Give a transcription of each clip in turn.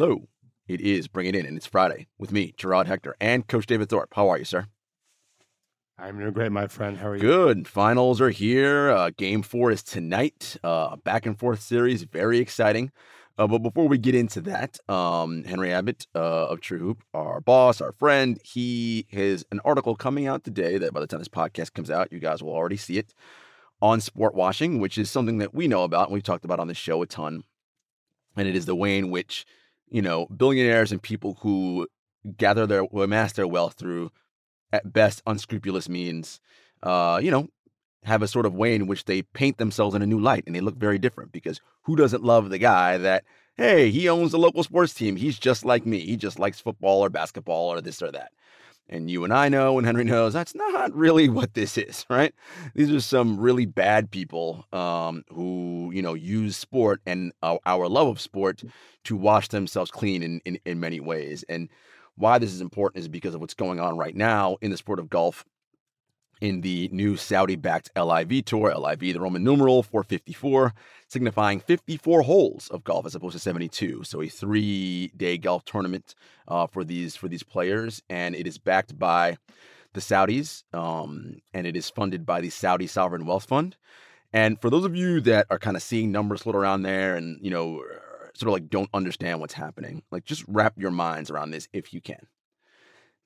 Hello. It is Bring It In, and it's Friday with me, Gerard Hector, and Coach David Thorpe. How are you, sir? I'm doing great, my friend. How are you? Good. Finals are here. Uh, game four is tonight. Uh, back and forth series, very exciting. Uh, but before we get into that, um, Henry Abbott uh, of True Hoop, our boss, our friend, he has an article coming out today that by the time this podcast comes out, you guys will already see it on sport washing, which is something that we know about and we've talked about on the show a ton. And it is the way in which you know, billionaires and people who gather their amass their wealth through at best unscrupulous means, uh, you know, have a sort of way in which they paint themselves in a new light and they look very different because who doesn't love the guy that, hey, he owns a local sports team. He's just like me. He just likes football or basketball or this or that. And you and I know, and Henry knows, that's not really what this is, right? These are some really bad people um, who, you know, use sport and our, love of sport to wash themselves clean in, in, in many ways. And why this is important is because of what's going on right now in the sport of golf in the new Saudi backed LIV Tour, LIV, the Roman numeral 454, signifying 54 holes of golf as opposed to 72. So a three day golf tournament uh, for these for these players. And it is backed by the Saudis um, and it is funded by the Saudi Sovereign Wealth Fund. And for those of you that are kind of seeing numbers float around there and, you know, sort of like don't understand what's happening, like just wrap your minds around this if you can.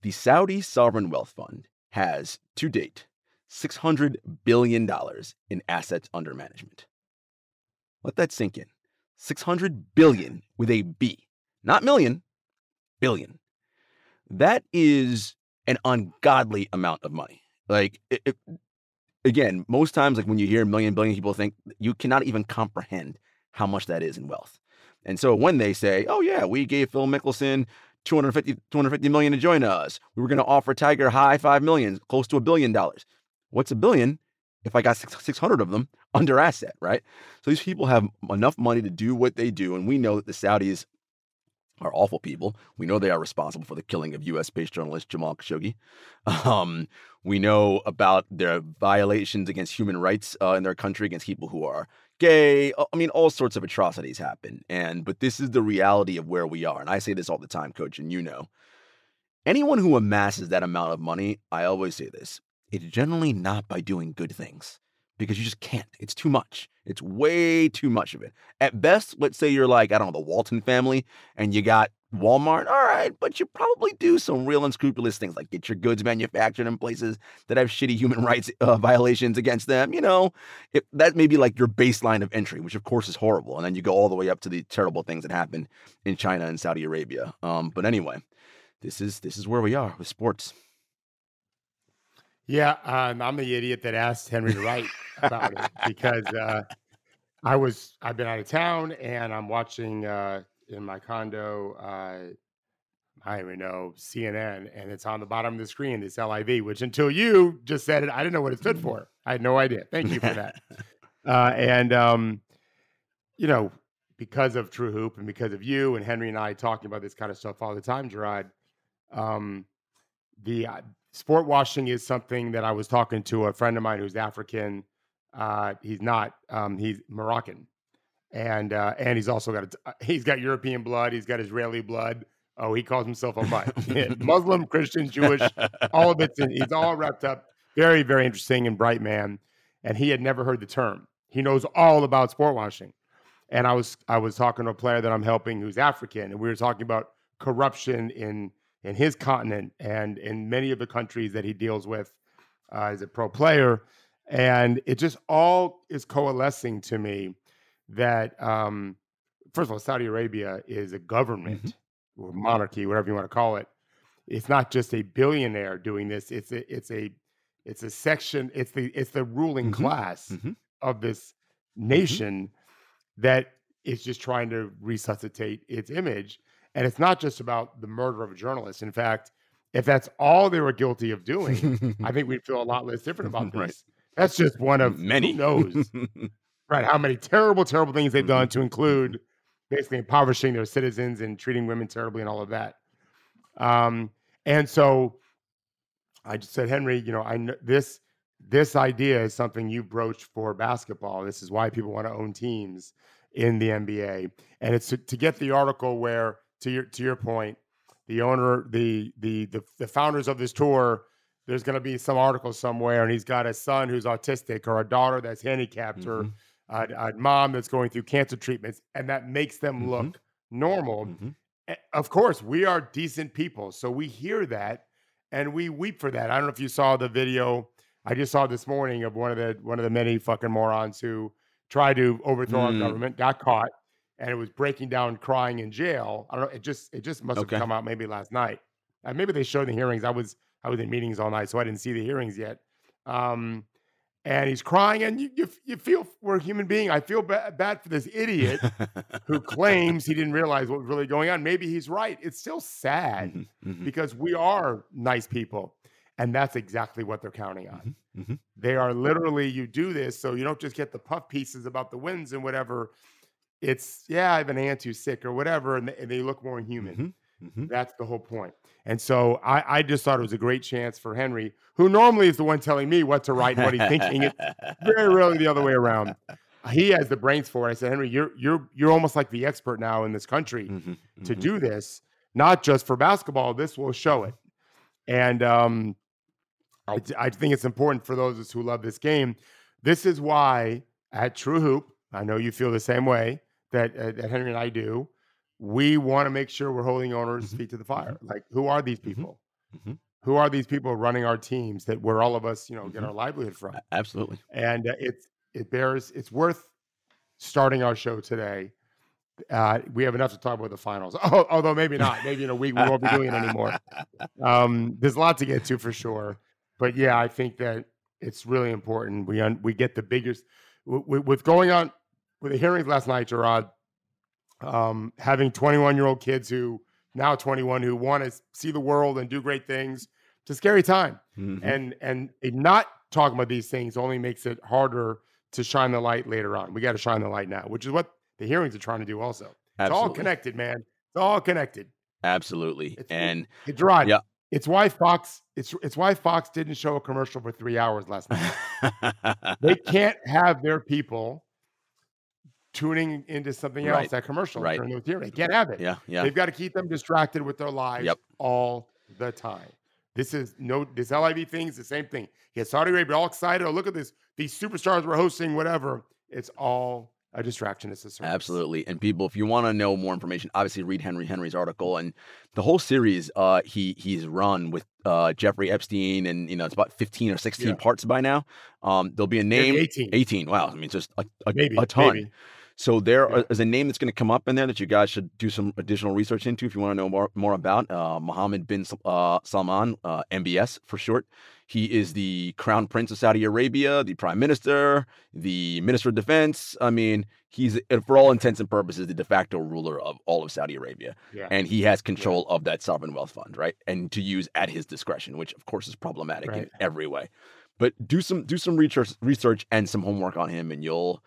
The Saudi Sovereign Wealth Fund has to date $600 billion in assets under management. Let that sink in. 600 billion with a B, not million, billion. That is an ungodly amount of money. Like, it, it, again, most times, like when you hear million billion, people think you cannot even comprehend how much that is in wealth. And so when they say, oh, yeah, we gave Phil Mickelson 250, 250 million to join us. We were going to offer Tiger high 5 million, close to a billion dollars. What's a billion if I got 600 of them under asset, right? So these people have enough money to do what they do. And we know that the Saudis are awful people. We know they are responsible for the killing of U.S. based journalist Jamal Khashoggi. Um, we know about their violations against human rights uh, in their country against people who are gay. I mean, all sorts of atrocities happen. And but this is the reality of where we are. And I say this all the time, coach, and you know. Anyone who amasses that amount of money, I always say this, it's generally not by doing good things because you just can't. It's too much. It's way too much of it. At best, let's say you're like, I don't know, the Walton family and you got Walmart, all right, but you probably do some real unscrupulous things like get your goods manufactured in places that have shitty human rights uh, violations against them. You know, if, that may be like your baseline of entry, which of course is horrible. And then you go all the way up to the terrible things that happen in China and Saudi Arabia. Um, but anyway, this is this is where we are with sports. Yeah, um, I'm the idiot that asked Henry to write about it because uh, I was I've been out of town and I'm watching uh, in my condo. Uh, I don't even know CNN, and it's on the bottom of the screen. This LIV, which until you just said it, I didn't know what it stood for. I had no idea. Thank you for that. uh, and um, you know, because of True Hoop and because of you and Henry and I talking about this kind of stuff all the time, Gerard, um, the uh, sport washing is something that I was talking to a friend of mine who's African. Uh, he's not. Um, he's Moroccan, and uh, and he's also got a, uh, he's got European blood. He's got Israeli blood. Oh, he calls himself a mutt. Muslim, Christian, Jewish, all of it's. He's all wrapped up. Very, very interesting and bright man. And he had never heard the term. He knows all about sport washing. And I was I was talking to a player that I'm helping who's African, and we were talking about corruption in in his continent and in many of the countries that he deals with uh, as a pro player. And it just all is coalescing to me that, um, first of all, Saudi Arabia is a government mm-hmm. or monarchy, whatever you want to call it. It's not just a billionaire doing this. It's a, it's a, it's a section. It's the, it's the ruling mm-hmm. class mm-hmm. of this mm-hmm. nation that is just trying to resuscitate its image. And it's not just about the murder of a journalist. In fact, if that's all they were guilty of doing, I think we'd feel a lot less different about this. Right. That's just one of many. Who knows, right? How many terrible, terrible things they've done to include basically impoverishing their citizens and treating women terribly and all of that. Um, and so I just said, Henry, you know, I know this this idea is something you broached for basketball. This is why people want to own teams in the NBA, and it's to, to get the article where to your to your point, the owner, the the the, the founders of this tour, there's going to be some article somewhere, and he's got a son who's autistic or a daughter that's handicapped Mhm. or a, a mom that's going through cancer treatments, and that makes them Mhm. look normal. Mhm. Eh, Of course, we are decent people, so we hear that and we weep for that. I don't know if you saw the video I just saw this morning of one of the one of the many fucking morons who tried to overthrow our Mm. government, got caught, and it was breaking down, crying in jail. I don't know. It just it just must Okay. have come out maybe last night. Uh, maybe they showed the hearings. I was I was in meetings all night, so I didn't see the hearings yet. Um, and he's crying, and you you, you feel we're a human being. I feel ba- bad for this idiot who claims he didn't realize what was really going on. Maybe he's right. It's still sad Mhm. Mhm. because we are nice people. And that's exactly what they're counting on. Mhm. Mhm. They are literally, you do this so you don't just get the puff pieces about the wins and whatever. It's, yeah, I have an aunt who's sick or whatever, and they, and they look more human. Mhm. Mhm. That's the whole point. And so I, I just thought it was a great chance for Henry, who normally is the one telling me what to write and what he's thinking. It's very rarely the other way around. He has the brains for it. I said, Henry, you're you're you're almost like the expert now in this country Mhm. to Mhm. do this, not just for basketball. This will show it. And um, I, I think it's important for those of us who love this game. This is why at True Hoop, I know you feel the same way that, uh, that Henry and I do. We want to make sure we're holding owners' Mhm. feet to the fire. Like, who are these Mhm. people? Mhm. Who are these people running our teams that where all of us, you know, get Mhm. our livelihood from? Absolutely. and uh, it's it bears it's worth starting our show today. Uh, we have enough to talk about the finals, oh, although maybe not. Maybe in a week we won't be doing it anymore. Um, there's a lot to get to for sure, but yeah, I think that it's really important. We un- we get the biggest w- w- with going on with the hearings last night, Gerard. Um, having 21 year old kids who now 21 who want to see the world and do great things. It's a scary time Mhm. and and not talking about these things only makes it harder to shine the light later on. We got to shine the light now, which is what the hearings are trying to do. Also, it's all connected, man. It's all connected. Absolutely. It's- And It's Gerard. Yeah. It's why Fox. It's it's why Fox didn't show a commercial for three hours last night. they can't have their people tuning into something else. Right. That commercial Right. during those hearings. They can't have it. yeah, yeah. They've got to keep them distracted with their lives Yep. all the time. This is no this LIV thing is the same thing. Get Saudi Arabia all excited. Oh, look at this. These superstars we're hosting, whatever. It's all a distraction. It's a service. Absolutely. And people, if you want to know more information, obviously read Henry Henry's article and the whole series uh he he's run with uh Jeffrey Epstein and you know it's about 15 or 16 Yeah. parts by now. Um there'll be a Maybe name 18. 18. Wow. I mean just a, a, Maybe a ton. maybe. So there Yeah. is a name that's going to come up in there that you guys should do some additional research into if you want to know more more about uh, Mohammed bin uh, Salman, uh, MBS for short. He is the crown prince of Saudi Arabia, the prime minister, the minister of defense. I mean, he's uh, for all intents and purposes the de facto ruler of all of Saudi Arabia, Yeah. and he has control of that sovereign wealth fund, right? And to use at his discretion, which of course is problematic in every way. But do some do some research research and some homework on him, and you'll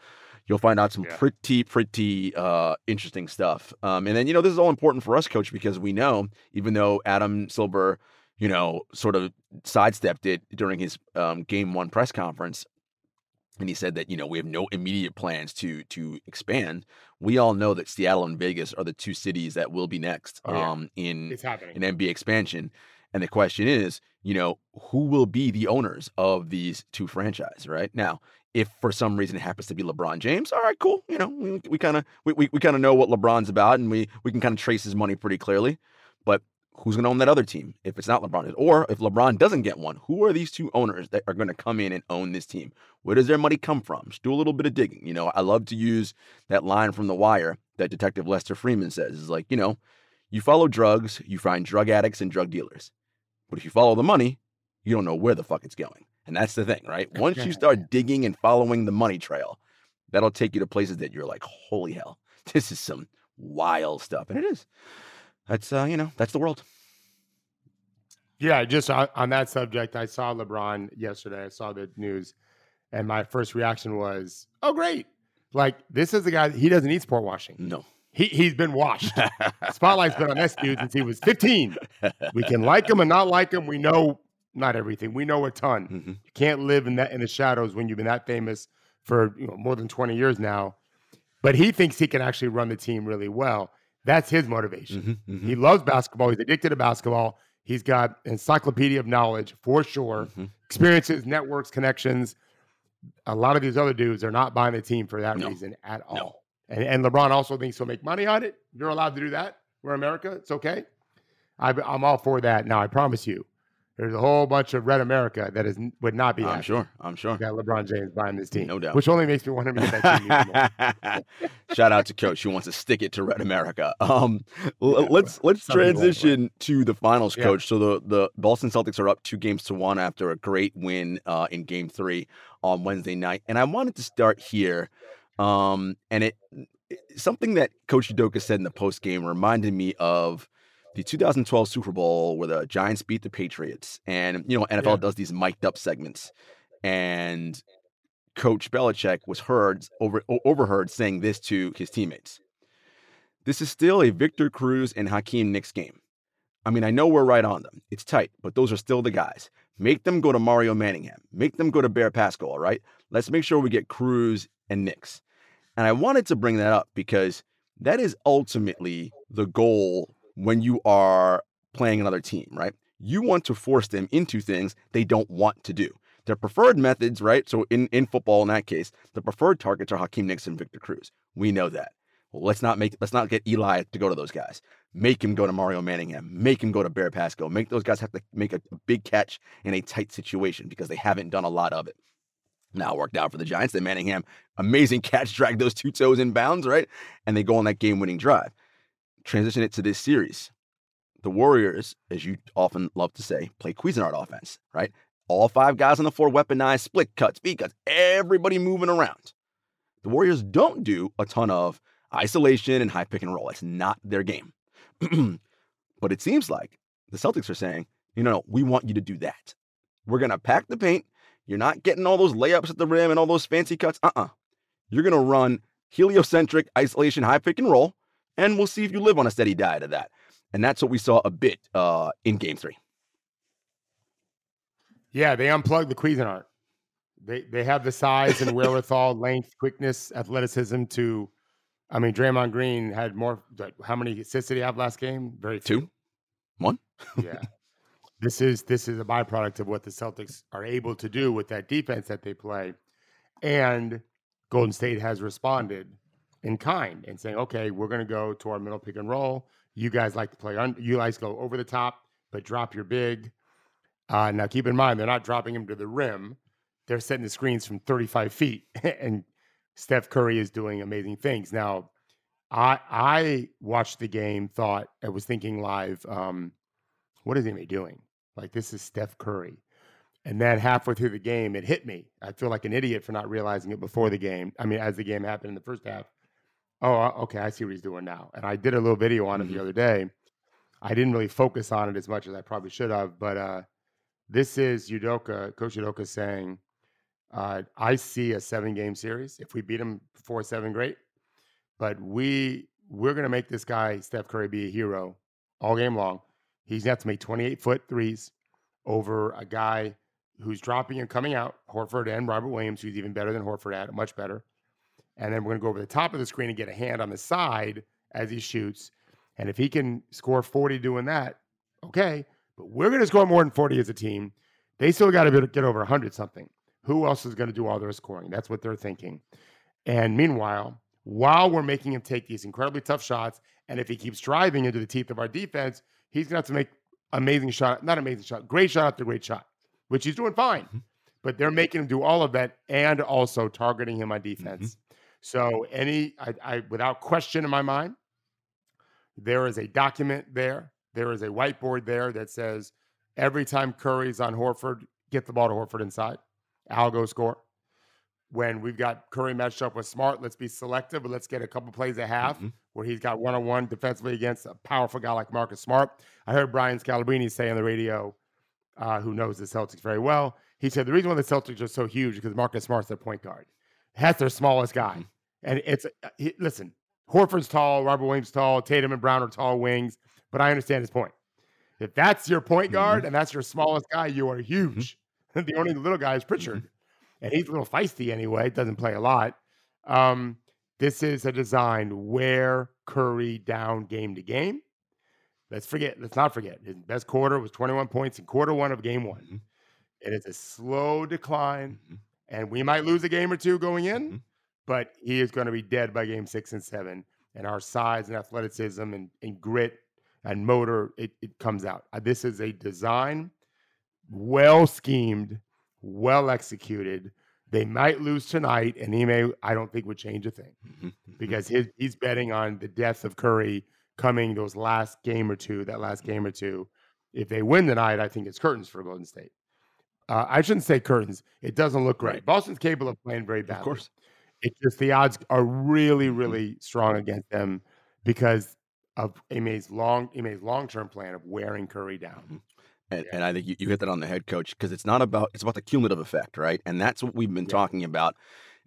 you'll find out some Yeah. pretty pretty uh, interesting stuff. Um, and then you know this is all important for us, coach, because we know even though Adam Silver, you know, sort of sidestepped it during his um, game one press conference, and he said that you know we have no immediate plans to to expand. We all know that Seattle and Vegas are the two cities that will be next Oh, yeah. um, in an NBA expansion. And the question is, you know, who will be the owners of these two franchises, right? Now, if for some reason it happens to be LeBron James, all right, cool. You know, we, we kind of we, we, we kind of know what LeBron's about and we we can kind of trace his money pretty clearly. But who's going to own that other team if it's not LeBron? Or if LeBron doesn't get one, who are these two owners that are going to come in and own this team? Where does their money come from? Just do a little bit of digging. You know, I love to use that line from The Wire that Detective Lester Freamon says is like, you know, you follow drugs, you find drug addicts and drug dealers. But if you follow the money, you don't know where the fuck it's going. And that's the thing, right? Once you start digging and following the money trail, that'll take you to places that you're like, holy hell, this is some wild stuff. And it is. That's uh, you know, that's the world. Yeah, just on, on that subject, I saw LeBron yesterday. I saw the news, and my first reaction was, "Oh, great! Like this is the guy. He doesn't need sport washing. No. He he's been washed. Spotlight's been on this dude since he was 15. We can like him and not like him. We know not everything. We know a ton. Mhm. You can't live in that in the shadows when you've been that famous for you know more than 20 years now. But he thinks he can actually run the team really well. That's his motivation. Mhm, mhm, He loves basketball. He's addicted to basketball. He's got encyclopedia of knowledge for sure, mhm. experiences, networks, connections. A lot of these other dudes are not buying the team for that No. reason at all. No. And, and LeBron also thinks he'll make money on it. You're allowed to do that. We're America. It's okay. I, I'm all for that. Now, I promise you, there's a whole bunch of red America that is would not be I'm happy sure. I'm sure. that LeBron James buying this team. No doubt. Which only makes me want him to get that team. Shout out to Coach who wants to stick it to Red America. Um, Yeah, let's let's transition to the finals, Yeah. Coach. So the the Boston Celtics are up two games to one after a great win uh, in Game Three on Wednesday night, and I wanted to start here. Um, and it something that Coach Udoka said in the post game reminded me of the 2012 Super Bowl where the Giants beat the Patriots, and you know NFL Yeah. does these mic'd up segments, and Coach Belichick was heard over overheard saying this to his teammates. This is still a Victor Cruz and Hakeem Nicks game. I mean, I know we're right on them. It's tight, but those are still the guys. Make them go to Mario Manningham. Make them go to Bear Pascoe, all right? Let's make sure we get Cruz and Nicks. And I wanted to bring that up because that is ultimately the goal when you are playing another team, right? You want to force them into things they don't want to do. Their preferred methods, right? So in, in football, in that case, the preferred targets are Hakeem and Victor Cruz. We know that. Well, let's not make let's not get Eli to go to those guys. Make him go to Mario Manningham. Make him go to Bear Pascoe. Make those guys have to make a, a big catch in a tight situation because they haven't done a lot of it. Now it worked out for the Giants. Then Manningham, amazing catch, dragged those two toes in bounds, right? And they go on that game-winning drive. Transition it to this series. The Warriors, as you often love to say, play Cuisinart offense, right? All five guys on the floor weaponized, split cuts, beat cuts, everybody moving around. The Warriors don't do a ton of isolation and high pick and roll. It's not their game. but it seems like the Celtics are saying, you know, we want you to do that. We're going to pack the paint. You're not getting all those layups at the rim and all those fancy cuts. Uh uh-uh. uh. you are going to run heliocentric isolation, high pick and roll, and we'll see if you live on a steady diet of that. And that's what we saw a bit uh, in game three. Yeah, they unplugged the Cuisinart. They they have the size and wherewithal, length, quickness, athleticism to. I mean, Draymond Green had more. How many assists did he have last game? Very few. Two? One? yeah. This is this is a byproduct of what the Celtics are able to do with that defense that they play, and Golden State has responded in kind and saying, "Okay, we're going to go to our middle pick and roll. You guys like to play on. You guys go over the top, but drop your big. Uh, now, keep in mind, they're not dropping him to the rim. They're setting the screens from 35 feet, and Steph Curry is doing amazing things. Now, I I watched the game, thought I was thinking live, um, what is he doing? Like this is Steph Curry. And then halfway through the game, it hit me. I feel like an idiot for not realizing it before the game. I mean, as the game happened in the first half. Oh, uh, okay, I see what he's doing now. And I did a little video on it Mhm. the other day. I didn't really focus on it as much as I probably should have, but uh, this is Udoka, Coach Udoka saying, uh, I see a seven game series. If we beat him four seven, great. But we we're gonna make this guy Steph Curry be a hero all game long. He's gonna have to make 28 foot threes over a guy who's dropping and coming out, Horford and Robert Williams, who's even better than Horford at much better. And then we're gonna go over the top of the screen and get a hand on the side as he shoots. And if he can score 40 doing that, okay. But we're gonna score more than 40 as a team. They still got to get over 100 something. Who else is going to do all their scoring? That's what they're thinking. And meanwhile, while we're making him take these incredibly tough shots, and if he keeps driving into the teeth of our defense, he's going to have to make amazing shot, not amazing shot, great shot after great shot, which he's doing fine. Mhm. But they're making him do all of that and also targeting him on defense. So any, I, I, without question in my mind, there is a document there. There is a whiteboard there that says every time Curry's on Horford, get the ball to Horford inside. I'll go score. When we've got Curry matched up with Smart, let's be selective, but let's get a couple plays at half Mhm. where he's got one on one defensively against a powerful guy like Marcus Smart. I heard Brian Scalabrine say on the radio, uh, who knows the Celtics very well. He said the reason why the Celtics are so huge is because Marcus Smart's their point guard. That's their smallest guy. And it's, uh, he, listen, Horford's tall, Robert Williams tall, Tatum and Brown are tall wings, but I understand his point. If that's your point guard and that's your smallest guy, you are huge. the only little guy is Pritchard, and he's a little feisty anyway. Doesn't play a lot. Um, This is a design wear Curry down game to game. Let's forget, let's not forget. His best quarter was 21 points in quarter one of game one. Mhm. It is a slow decline, Mhm. and we might lose a game or two going in. But he is going to be dead by game six and seven. And our size and athleticism and, and grit and motor, it, it comes out. Uh, This is a design, well schemed, well executed. They might lose tonight, and he may, I don't think, would change a thing because his, he's betting on the death of Curry coming those last game or two, that last game or two. If they win tonight, I think it's curtains for Golden State. Uh, I shouldn't say curtains. It doesn't look great. Right. Boston's capable of playing very badly. of course. It's just the odds are really, Mhm. really strong against them because of Ime's long Ime's long term plan of wearing Curry down. And, Yeah. and I think you, you hit that on the head, coach, because it's not about it's about the cumulative effect, right? And that's what we've been Yeah. talking about.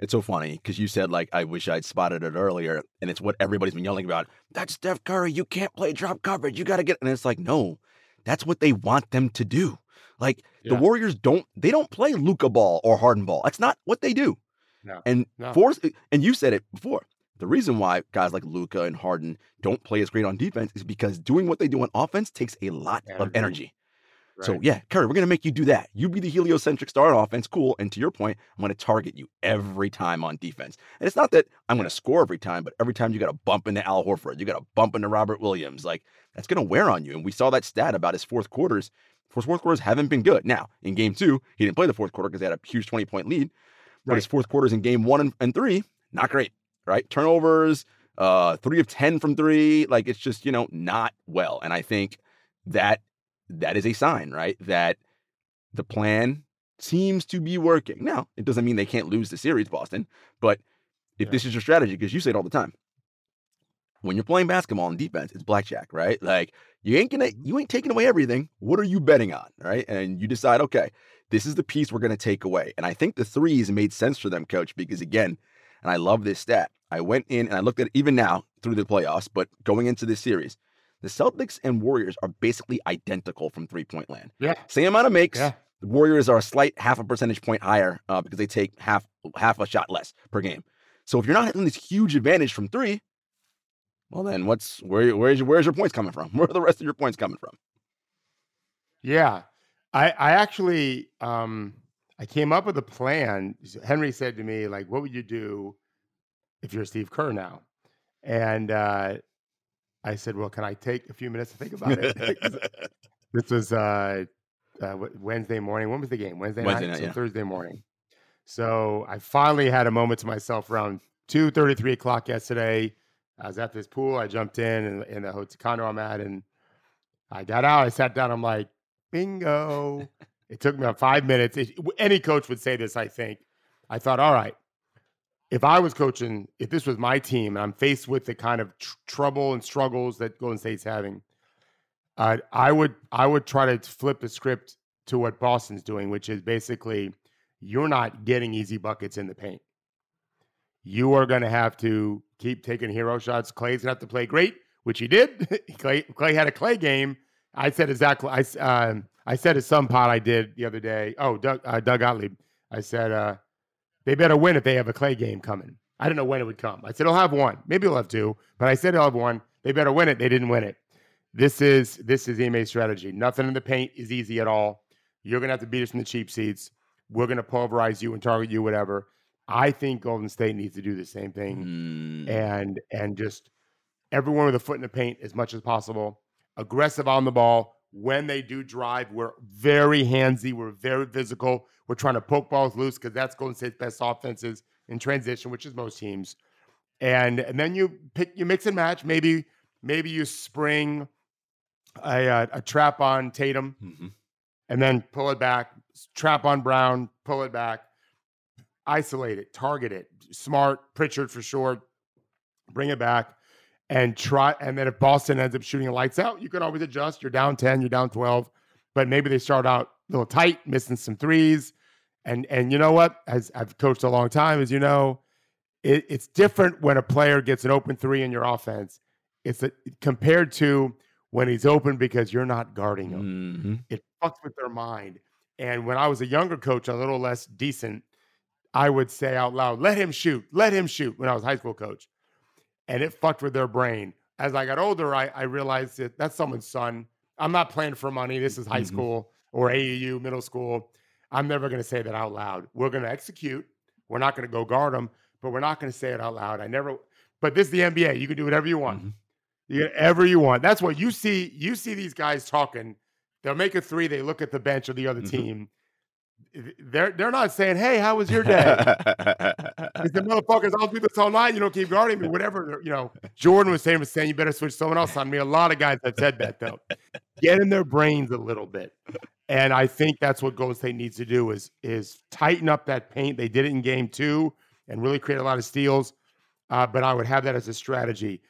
It's so funny because you said like I wish I'd spotted it earlier, and it's what everybody's been yelling about. That's Steph Curry. You can't play drop coverage. You got to get. And it's like no, that's what they want them to do. Like the Warriors don't they don't play Luka ball or Harden ball. That's not what they do. No. And No. force and you said it before. The reason why guys like Luka and Harden don't play as great on defense is because doing what they do on offense takes a lot of Energy. energy. So yeah, Curry, we're gonna make you do that. You be the heliocentric star on offense, cool. And to your point, I'm gonna target you every time on defense. And it's not that I'm gonna score every time, but every time you got to bump into Al Horford, you got to bump into Robert Williams, like that's gonna wear on you. And we saw that stat about his fourth quarters. His fourth quarters haven't been good. Now in game two, he didn't play the fourth quarter because they had a huge 20 point lead. But his fourth quarters in game one and, three, not great, right? Turnovers, uh, three of 10 from three. Like it's just, you know, not well. And I think that that is a sign, right? That the plan seems to be working. Now, it doesn't mean they can't lose the series, Boston, but if Yeah. this is your strategy, because you say it all the time, when you're playing basketball and defense, it's blackjack, right? Like you ain't gonna, you ain't taking away everything. What are you betting on, right? And you decide, okay, this is the piece we're gonna take away. And I think the threes made sense for them, coach, because again, and I love this stat. I went in and I looked at it even now through the playoffs, but going into this series, the Celtics and Warriors are basically identical from three point land. Yeah. Same amount of makes. Yeah. The Warriors are a slight half a percentage point higher uh, because they take half half a shot less per game. So if you're not having this huge advantage from three, well then what's where where's your where's your points coming from? Where are the rest of your points coming from? Yeah. I I actually um I came up with a plan. Henry said to me, like, what would you do if you're Steve Kerr now? And uh I said, Well, can I take a few minutes to think about it? this was uh, uh Wednesday morning. When was the game? Wednesday, Wednesday night, night, so yeah. Thursday morning. So I finally had a moment to myself around two thirty, three o'clock yesterday. I was at this pool. I jumped in in, in the hotel condo I'm at, and I got out. I sat down. I'm like, bingo. it took me about five minutes. It- any coach would say this, I think. I thought, all right, if I was coaching, if this was my team, and I'm faced with the kind of tr- trouble and struggles that Golden State's having, uh, I would I would try to flip the script to what Boston's doing, which is basically you're not getting easy buckets in the paint. You are going to have to keep taking hero shots. Clay's going to have to play great, which he did. Clay, Clay had a Clay game. I said exactly. I um, I said to some pot I did the other day. Oh, Doug uh, Doug Gottlieb. I said uh, they better win if they have a Clay game coming. I don't know when it would come. I said I'll have one. Maybe I'll have two, but I said I'll have one. They better win it. They didn't win it. This is this is Ime's strategy. Nothing in the paint is easy at all. You're gonna have to beat us in the cheap seats. We're gonna pulverize you and target you, whatever. I think Golden State needs to do the same thing Mm, and and just everyone with a foot in the paint as much as possible. Aggressive on the ball. When they do drive, we're very handsy. We're very physical. We're trying to poke balls loose because that's Golden State's best offenses in transition, which is most teams. And and then you pick, you mix and match. Maybe maybe you spring a uh, a trap on Tatum mhm. and then pull it back, trap on Brown, pull it back, isolate it, target it. Smart, Pritchard for sure, bring it back and try. And then if Boston ends up shooting lights out, you can always adjust. You're down 10, you're down 12, but maybe they start out a little tight, missing some threes. And and you know what? As I've coached a long time, as you know, it, it's different when a player gets an open three in your offense. It's a, compared to when he's open because you're not guarding him Mhm. it fucks with their mind. And when I was a younger coach, a little less decent, I would say out loud, let him shoot, let him shoot when I was high school coach. And it fucked with their brain. As I got older, I, I realized that that's someone's son. I'm not playing for money. This is high mm-hmm. school or AAU, middle school. I'm never going to say that out loud. We're going to execute. We're not going to go guard them, but we're not going to say it out loud. I never, but this is the NBA. You can do whatever you want. Mm-hmm. You whatever you want. That's what you see. You see these guys talking. They'll make a three. They look at the bench of the other mm-hmm. team they're they're not saying, "Hey, how was your day?" he said, "Motherfuckers, I'll do this all night. You don't keep guarding me, whatever." You know, Jordan was saying, "Was saying you better switch someone else on me." A lot of guys have said that though. Get in their brains a little bit, and I think that's what Golden State needs to do is is tighten up that paint. They did it in Game Two and really create a lot of steals, uh, but I would have that as a strategy.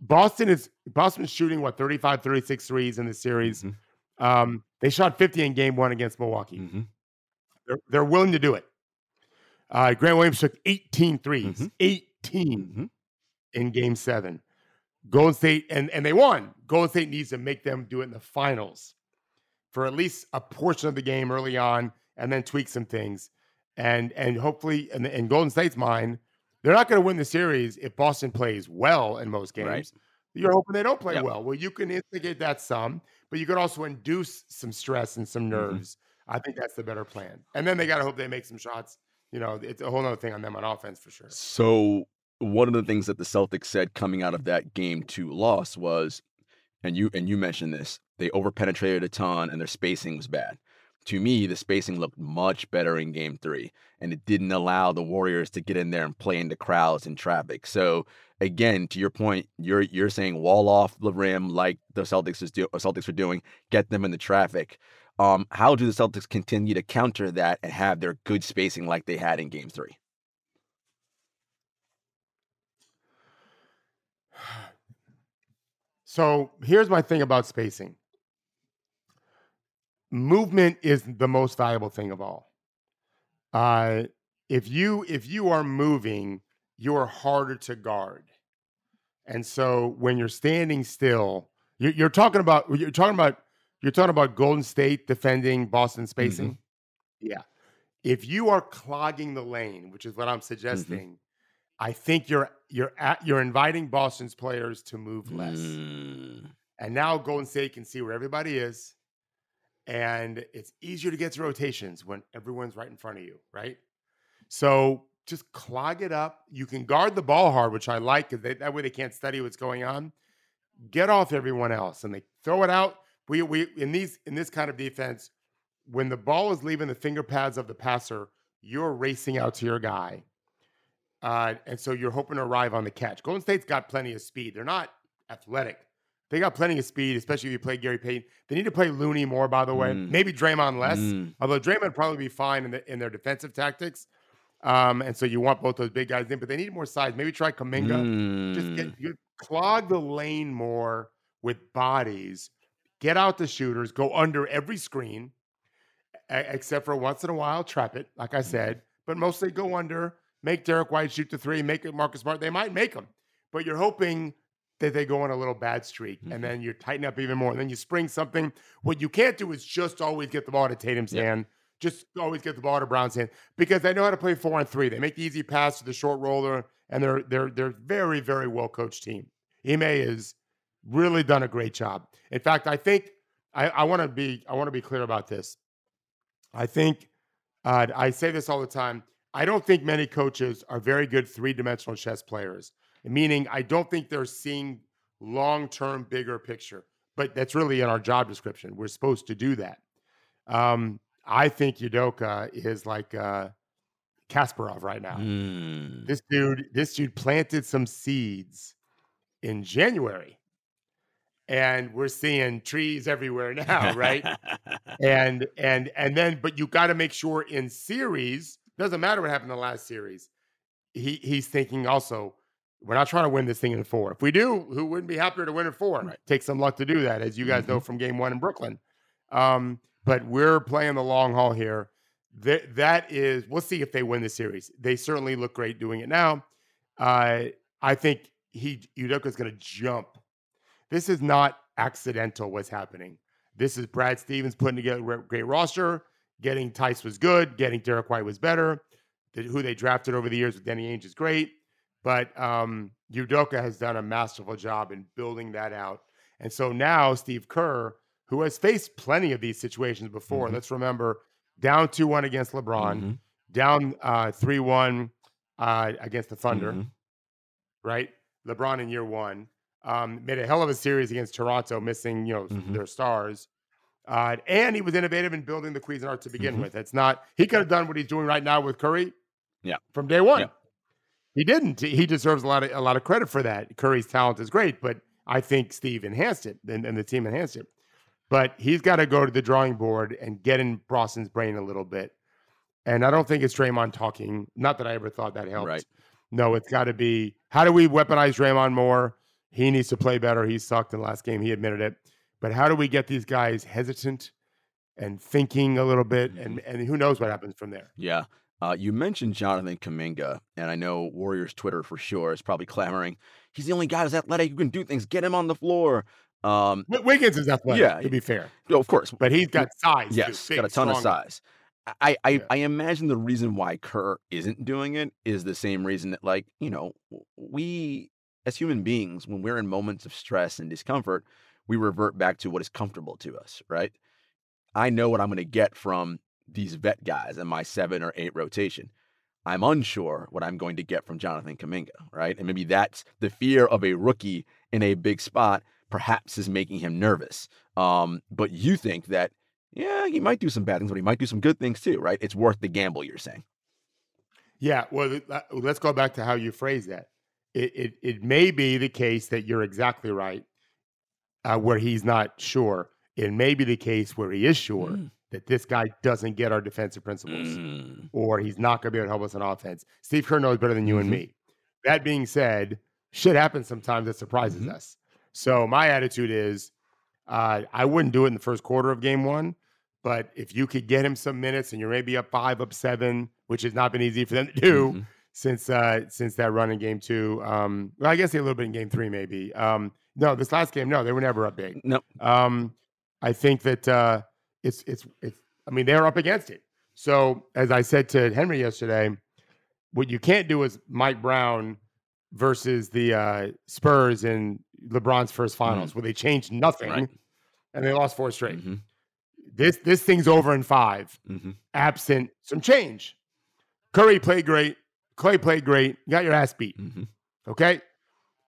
Boston is Boston's shooting what 35, 36 threes in the series. Mm-hmm. Um, they shot 50 in game one against Milwaukee. Mm-hmm. They're, they're willing to do it. Uh, Grant Williams took 18 threes, mm-hmm. 18 mm-hmm. in game seven. Golden State, and, and they won. Golden State needs to make them do it in the finals for at least a portion of the game early on and then tweak some things. And and hopefully, in, in Golden State's mind, they're not going to win the series if Boston plays well in most games. Right. You're hoping they don't play yep. well. Well, you can instigate that some, but you can also induce some stress and some mm-hmm. nerves. I think that's the better plan. And then they got to hope they make some shots. You know, it's a whole other thing on them on offense for sure. So one of the things that the Celtics said coming out of that game two loss was, and you and you mentioned this, they overpenetrated a ton and their spacing was bad. To me, the spacing looked much better in game three, and it didn't allow the Warriors to get in there and play into crowds and traffic. So again, to your point, you're you're saying wall off the rim like the Celtics is do, Celtics are doing, get them in the traffic. Um, how do the Celtics continue to counter that and have their good spacing like they had in game three? So here's my thing about spacing movement is the most valuable thing of all. Uh, if you if you are moving, you are harder to guard. And so when you're standing still, you're, you're talking about you're talking about you're talking about Golden State defending Boston spacing. Mm-hmm. Yeah. If you are clogging the lane, which is what I'm mm-hmm. suggesting, mm-hmm. I think you're you're at you're inviting Boston's players to move less. Mm. And now Golden State can see where everybody is. And it's easier to get to rotations when everyone's right in front of you, right? So just clog it up. You can guard the ball hard, which I like because that way they can't study what's going on. Get off everyone else and they throw it out we we in these in this kind of defense, when the ball is leaving the finger pads of the passer, you're racing out to your guy. Uh, and so you're hoping to arrive on the catch. Golden State's got plenty of speed. They're not athletic. They got plenty of speed, especially if you play Gary Payton. They need to play Looney more, by the way. Mm. Maybe Draymond less. Mm. Although Draymond probably be fine in, the, in their defensive tactics. Um, and so you want both those big guys in, but they need more size. Maybe try Kuminga. Mm. Just get you clog the lane more with bodies get out the shooters, go under every screen, except for once in a while, trap it, like I mm-hmm. said, but mostly go under, make Derrick White shoot the three, make it Marcus Smart. They might make them, but you're hoping that they go on a little bad streak mm-hmm. and then you tighten up even more. And then you spring something. What you can't do is just always get the ball to Tatum's yep. hand. Just always get the ball to Brown's hand because they know how to play four and three. They make the easy pass to the short roller, and they're they're they're very very well coached team. Ime is really done a great job. In fact, I think I, I want to be I want to be clear about this. I think uh, I say this all the time. I don't think many coaches are very good three dimensional chess players. Meaning, I don't think they're seeing long term, bigger picture. But that's really in our job description. We're supposed to do that. Um, I think Udoka is like uh, Kasparov right now. Mm. This dude, this dude planted some seeds in January and we're seeing trees everywhere now, right? and and and then, but you got to make sure in series doesn't matter what happened in the last series. He he's thinking also. We're not trying to win this thing in four. If we do, who wouldn't be happier to win in four? Right. Take some luck to do that, as you guys mm-hmm. know from game one in Brooklyn. Um, but we're playing the long haul here. That that is, we'll see if they win the series. They certainly look great doing it now. Uh, I think he is going to jump this is not accidental what's happening. This is Brad Stevens putting together a great roster. Getting Theis was good. Getting Derrick White was better. the, who they drafted over the years with Danny Ainge is great, but um, Udoka has done a masterful job in building that out. And so now Steve Kerr, who has faced plenty of these situations before, Mhm. let's remember down 2 1 against LeBron, Mhm, down uh, 3 1 uh, against the Thunder, mhm. right? LeBron in year one um, made a hell of a series against Toronto, missing, you know, Mhm. their stars. Uh, and he was innovative in building the Cuisinart to begin Mhm. with. It's not, he could have done what he's doing right now with Curry Yeah. from day one. Yeah. He didn't. He deserves a lot of a lot of credit for that. Curry's talent is great, but I think Steve enhanced it and, and the team enhanced it. But he's got to go to the drawing board and get in Boston's brain a little bit. And I don't think it's Draymond talking. Not that I ever thought that helped. Right. No, it's got to be how do we weaponize Draymond more? He needs to play better. He sucked in the last game. He admitted it. But how do we get these guys hesitant and thinking a little bit? And and who knows what happens from there? Yeah. Uh, you mentioned Jonathan Kuminga, and I know Warriors Twitter for sure is probably clamoring. He's the only guy who's athletic who can do things. Get him on the floor. Um, Wi- Wiggins is athletic, Yeah. to be fair, of course, but he's got size. too, yes, got a ton of size. I, I, Yeah. I imagine the reason why Kerr isn't doing it is the same reason that, like, you know, we as human beings, when we're in moments of stress and discomfort, we revert back to what is comfortable to us, right? I know what I'm going to get from these vet guys in my seven or eight rotation. I'm unsure what I'm going to get from Jonathan Kuminga, right? And maybe that's the fear of a rookie in a big spot, perhaps is making him nervous. Um, but you think that, yeah, he might do some bad things, but he might do some good things too, right? It's worth the gamble, you're saying. Yeah, well, uh, let's go back to how you phrase that. It it, it may be the case that you're exactly right, uh, where he's not sure. It may be the case where he is sure Mm. that this guy doesn't get our defensive principles, Mm. or he's not going to be able to help us on offense. Steve Kerr knows better than you and Mhm. me. That being said, shit happens sometimes that surprises Mhm. us. So my attitude is, uh, I wouldn't do it in the first quarter of game one. But if you could get him some minutes and you're maybe up five, up seven, which has not been easy for them to do, Mhm. Since uh since that run in game two. Um, well, I guess a little bit in game three, maybe. Um, no, this last game, no, they were never up big. No. Um, I think that uh, it's it's it's. I mean, they're up against it. So as I said to Henry yesterday, what you can't do is Mike Brown versus the uh, Spurs in LeBron's first finals, where they changed nothing Right. and they lost four straight. Mhm. This this thing's over in five Mhm. absent some change. Curry played great. Clay played great. You got your ass beat. Mhm. Okay.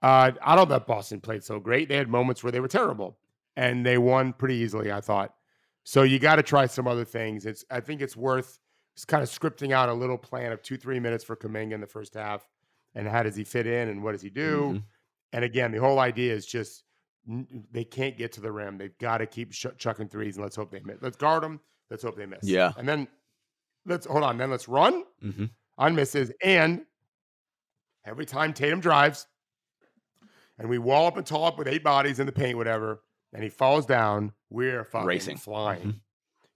Uh, I don't know that Boston played so great. They had moments where they were terrible, and they won pretty easily. I thought. So you got to try some other things. It's I think it's worth just kind of scripting out a little plan of two three minutes for Kuminga in the first half, and how does he fit in and what does he do? Mhm. And again, the whole idea is just they can't get to the rim. They've got to keep sh- chucking threes, and let's hope they miss. Let's guard them. Let's hope they miss. Yeah. and then let's hold on. Then let's run Mhm. On misses. And every time Tatum drives and we wall up and tall up with eight bodies in the paint, whatever, and he falls down, we're fucking Racing. flying. Mhm.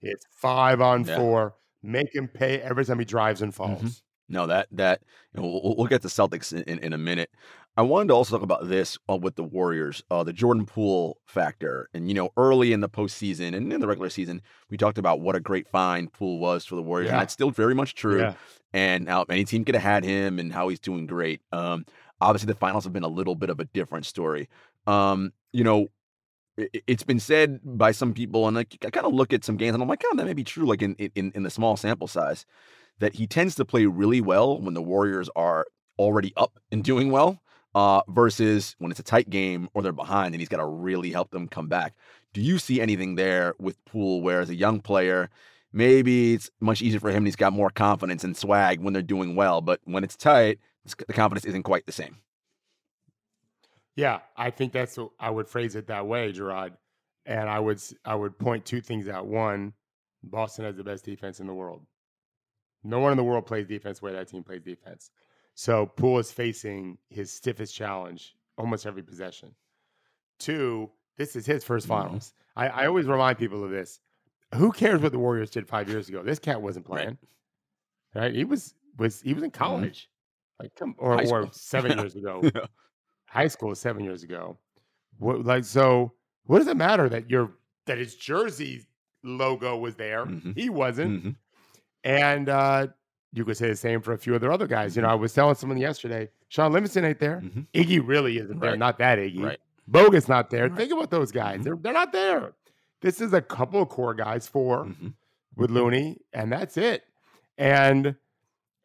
It's five on Yeah. four. Make him pay every time he drives and falls. No, that that you know, we'll, we'll get to Celtics in, in, in a minute. I wanted to also talk about this uh, with the Warriors, uh, the Jordan Poole factor, and you know, early in the postseason and in the regular season, we talked about what a great find Poole was for the Warriors, and that's still very much true. Yeah. And how any team could have had him, and how he's doing great. Um, obviously, the finals have been a little bit of a different story. Um, you know, i- i- it's been said by some people, and like, I kind of look at some games, and I'm like, oh, that may be true. Like in in in the small sample size, that he tends to play really well when the Warriors are already up and doing well, uh, versus when it's a tight game or they're behind, and he's got to really help them come back. Do you see anything there with Poole, where as a young player? Maybe it's much easier for him. and He's got more confidence and swag when they're doing well, but when it's tight, it's- the confidence isn't quite the same. Yeah, I think that's I would phrase it that way, Gerard. And I would I would point two things out. One, Boston has the best defense in the world. No one in the world plays defense the way that team plays defense. So Poole is facing his stiffest challenge almost every possession. Two, this is his 1st Mhm. finals. I, I always remind people of this. Who cares what the Warriors did five years ago? This cat wasn't playing. Right? He was was he was in college. Like come or, or seven years ago Yeah. high school seven years ago. What like so? What does it matter that your that his jersey logo was there? Mhm. He wasn't, Mhm. and uh, you could say the same for a few of their other guys. You know, I was telling someone yesterday, Shaun Livingston ain't there. Mhm. Iggy really isn't there. Right. Not that Iggy. Right. Bogut not there. Right. Think about those guys. Mhm. They're they're not there. This is a couple of core guys, 4 Mhm. with Looney, and that's it. And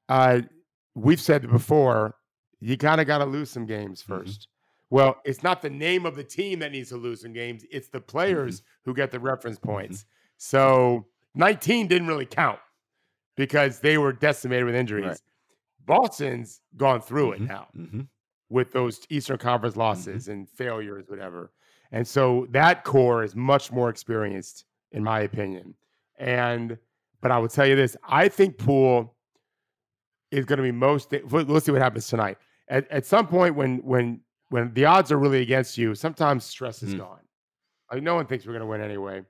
uh, we've said before, you kind of got to lose some games Mhm. 1st Well, it's not the name of the team that needs to lose some games; it's the players who get the reference points. So 19 didn't really count because they were decimated with injuries. Right. Boston's gone through it Mhm. now Mhm. with those Eastern Conference losses and failures, whatever. And so that core is much more experienced, in my opinion. And but I will tell you this: I think Poole is going to be most. Let's see what happens tonight. At, at some point, when when when the odds are really against you, sometimes stress is Mm. gone. Like no one thinks we're going to win anyway.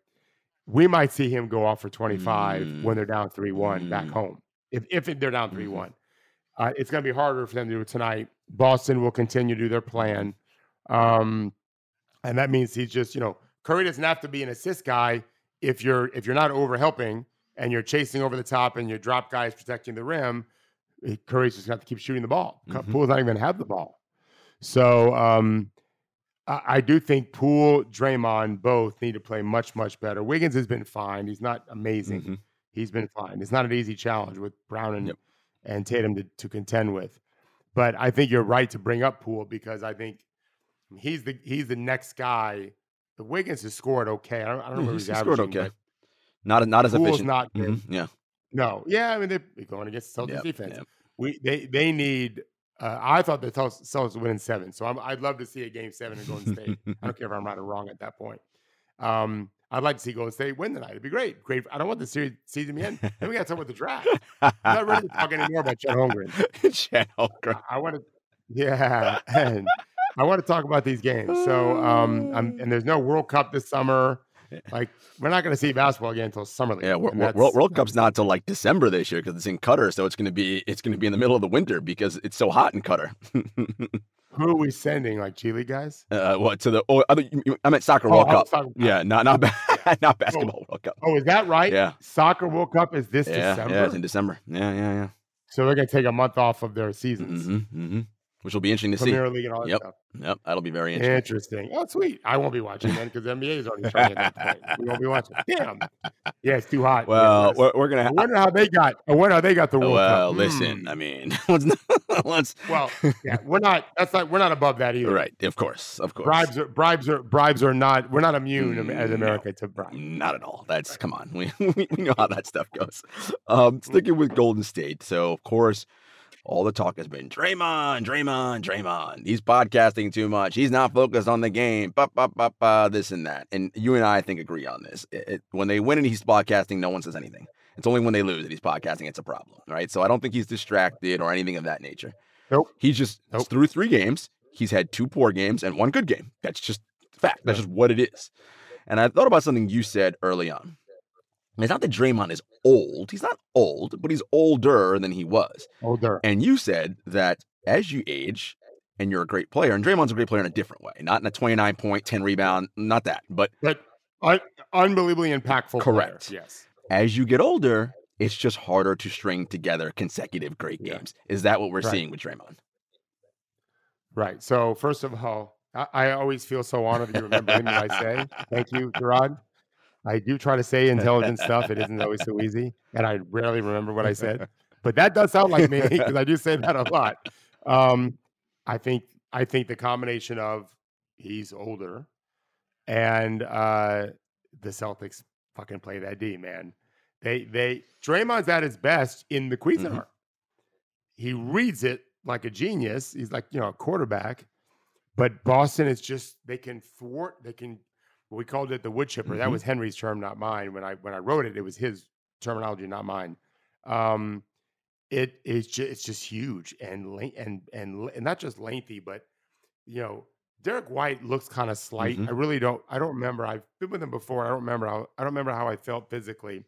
We might see him go off for 25 Mm. when they're down 3 1 back Mm. home. If, if they're down Mhm. 3 one uh, it's going to be harder for them to do it tonight. Boston will continue to do their plan. Um, and that means he's just, you know, Curry doesn't have to be an assist guy if you're if you're not over helping and you're chasing over the top and your drop guy is protecting the rim. eh, Curry's just going to have to keep shooting the ball. Mhm. Poole's not even going to have the ball. So um, I, do think Poole, Draymond both need to play much much better. Wiggins has been fine. He's not amazing. Mhm. He's been fine. It's not an easy challenge with Brown and, Yep. and Tatum to, to contend with. But I think you're right to bring up Poole because I think he's the he's the next guy. The Wiggins has scored okay. I don't, I don't what he's he's scored okay. Not not as Poole's efficient. not good. Mhm. Yeah. No, yeah, I mean they're going against the Celtics Yep, defense. yep. We they they need. Uh, I thought the Celtics would win in seven, so I'm, I'd love to see a game seven in Golden State. I don't care if I'm right or wrong at that point. Um, I'd like to see Golden State win tonight. It'd be great. Great. I don't want the series season to end. Then we got to talk about the draft. I'm not ready to talk anymore about Chet Holmgren. Chet Holmgren. I want to, yeah, and I want to talk about these games. So, um, I'm, and there's no World Cup this summer. Like, we're not going to see basketball again until summer league. Yeah, World, World Cup's not till like December this year because it's in Qatar, so it's gonna be it's gonna be in the middle of the winter because it's so hot in Qatar. Who are we sending? Like League guys? uh, what to the? Oh, you- I meant soccer Oh, World Cup. about- Yeah, not not not basketball World Cup. Oh, is that right? Yeah. Soccer World Cup is this Yeah, December. yeah, it's in December. Yeah, yeah, yeah. so they're going to take a month off of their seasons, hmm hmm Which will be interesting to see. Premier League and all that Yep. stuff. Yep, that'll be very interesting. Interesting. Oh, sweet. I won't be watching then because the NBA is already starting at that point. We won't be watching. Damn. Yeah, it's too hot. Well, we're, we're gonna. I wonder how they got. I wonder how they got the World well, Cup. listen. Hmm. I mean, let's. Well, yeah, we're not. That's not. We're not above that either. Right, of course, of course. Bribes are bribes are bribes are not. We're not immune am- as No. America to bribes. Not at all. That's come on. We, we we know how that stuff goes. Um, sticking with Golden State. So of course, all the talk has been Draymond, Draymond, Draymond. He's podcasting too much. He's not focused on the game. Ba, ba, ba, ba, this and that. And you and I, I think, agree on this. It- it- when they win and he's podcasting, no one says anything. It's only when they lose that he's podcasting. It's a problem, right? So I don't think he's distracted or anything of that nature. Nope. He's just Nope. through three games. He's had two poor games and one good game. That's just fact. That's just what it is. And I thought about something you said early on. It's not that Draymond is old. He's not old, but he's older than he was. Older. And you said that as you age and you're a great player, and Draymond's a great player in a different way, not in a 29 point, 10 rebound, not that. But But un- unbelievably impactful. player, Correct. Yes. as you get older, it's just harder to string together consecutive great Yeah. games. Is that what we're Right. seeing with Draymond? Right. So first of all, I, I always feel so honored that you remember anything I say. Thank you, Gerard. I do try to say intelligent stuff. It isn't always so easy, and I rarely remember what I said. But that does sound like me because I do say that a lot. Um, I think I think the combination of he's older and uh, the Celtics fucking play that D man. They they Draymond's at his best in the Cuisinart. Mhm. He reads it like a genius. He's like you know a quarterback, but Boston is just they can thwart. They can. We called it the wood chipper. That Mhm. was Henry's term, not mine. When I when I wrote it, it was his terminology, not mine. Um, it is just it's just huge and and and and not just lengthy, but you know, Derrick White looks kind of slight. Mhm. I really don't. I don't remember. I've been with him before. I don't remember how. I don't remember how I felt physically,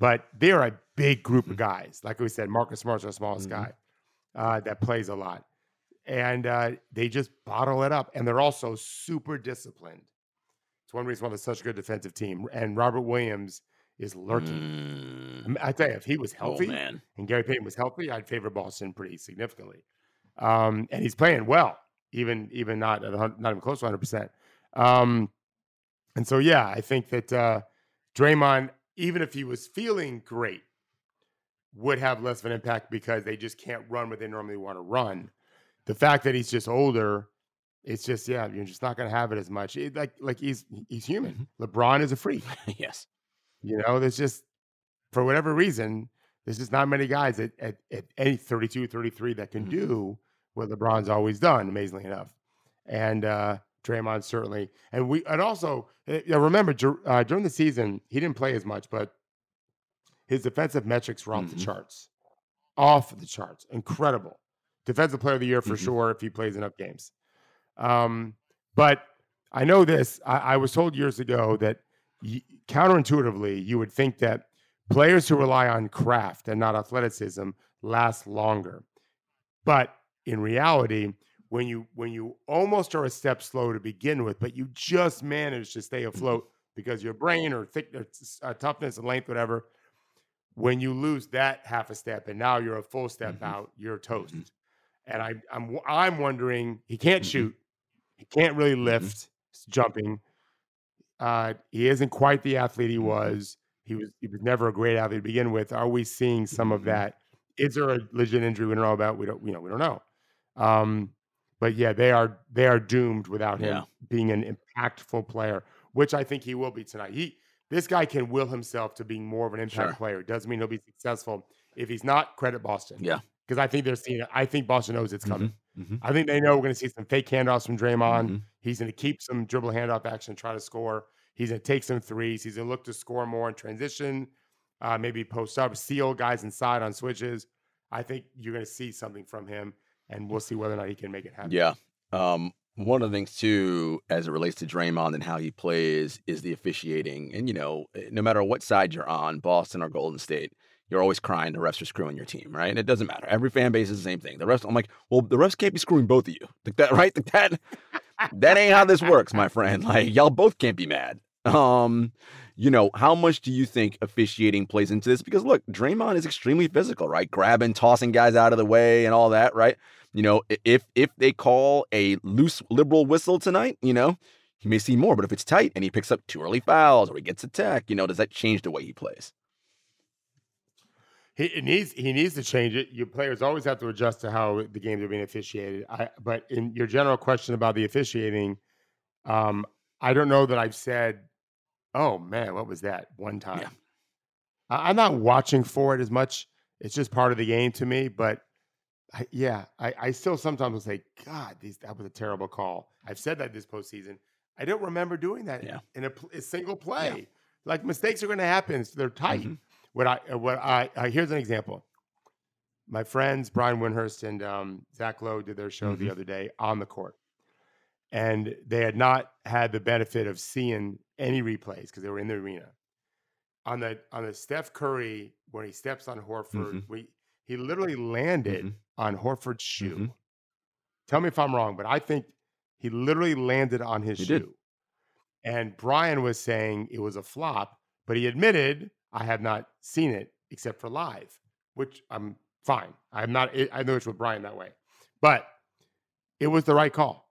but they're a big group of guys. Like we said, Marcus Smart's our smallest Mhm. guy uh, that plays a lot, and uh, they just bottle it up. And they're also super disciplined. It's one reason why they're such a good defensive team. And Robert Williams is lurking. Mm. I tell you, if he was Oh healthy man. and Gary Payton was healthy, I'd favor Boston pretty significantly. Um, and he's playing well, even even not at not even close to 100. percent Um, and so yeah, I think that uh, Draymond, even if he was feeling great, would have less of an impact because they just can't run what they normally want to run. The fact that he's just older, it's just yeah, you're just not going to have it as much. It, like like he's he's human. LeBron is a freak. yes. You know, there's just for whatever reason, there's just not many guys at, at, at any 32, 33 that can Mhm. do what LeBron's always done, amazingly enough. And uh Draymond certainly, and we, and also, yeah, remember uh, during the season he didn't play as much, but his defensive metrics were off the Mhm. charts, off the charts, incredible. Defensive Player of the Year for Mhm. sure if he plays enough games. Um, but I know this. I, I was told years ago that y- counterintuitively, you would think that players who rely on craft and not athleticism last longer. But in reality, when you when you almost are a step slow to begin with, but you just manage to stay afloat because your brain or thick or uh, toughness and length, whatever. When you lose that half a step and now you're a full step Mhm. out, you're toast. Mhm. And I, I'm I'm wondering he can't Mhm. shoot, he can't really Mhm. lift s- jumping. Uh, he isn't quite the athlete he Mhm. was. He was he was never a great athlete to begin with. Are we seeing some of Mhm. that? Is there a legit injury we don't know about? We don't you know we don't know. Um, but yeah, they are they are doomed without him Yeah. being an impactful player, which I think he will be tonight. He this guy can will himself to being more of an impact Sure. player. Doesn't mean he'll be successful. If he's not, credit Boston. Yeah. Because I think they're seeing it. I think Boston knows it's coming. Mhm. I think they know we're going to see some fake handoffs from Draymond. Mhm. He's going to keep some dribble handoff action, try to score. He's going to take some threes. He's going to look to score more in transition, uh, maybe post up, seal guys inside on switches. I think you're going to see something from him, and we'll see whether or not he can make it happen. Yeah. Um, one of the things too, as it relates to Draymond and how he plays, is the officiating. And you know, eh, no matter what side you're on, Boston or Golden State, you're always crying the refs are screwing your team, right? And it doesn't matter. Every fan base is the same thing. The refs, I'm like, well, the refs can't be screwing both of you, like that, right? Like that, that ain't how this works, my friend. Like y'all both can't be mad. Um, you know, how much do you think officiating plays into this? Because look, Draymond is extremely physical, right? Grabbing, tossing guys out of the way, and all that, right? You know, if if they call a loose liberal whistle tonight, you know, he may see more. But if it's tight and he picks up two early fouls or he gets a tech, you know, does that change the way he plays? He it needs he needs to change it. Your players always have to adjust to how the games are being officiated. I, but in your general question about the officiating, um, I don't know that I've said, "Oh man, what was that?" One time. I, I'm not watching for it as much. It's just part of the game to me. But I, yeah, I, I still sometimes will say, "God, these, that was a terrible call." I've said that this postseason. I don't remember doing that Yeah. in a, a single play. Like mistakes are going to happen. so They're tight. Mhm. What I uh, what I uh, here's an example. My friends Brian Windhorst and um, Zach Lowe did their show the Mhm. other day on the court, and they had not had the benefit of seeing any replays because they were in the arena. On the on the Steph Curry when he steps on Horford, Mhm. we he literally landed Mhm. on Horford's shoe. Mhm. Tell me if I'm wrong, but I think he literally landed on his He shoe. did. And Brian was saying it was a flop, but he admitted I have not seen it except for live, which I'm fine. I'm not. I know it's with Brian that way, but it was the right call.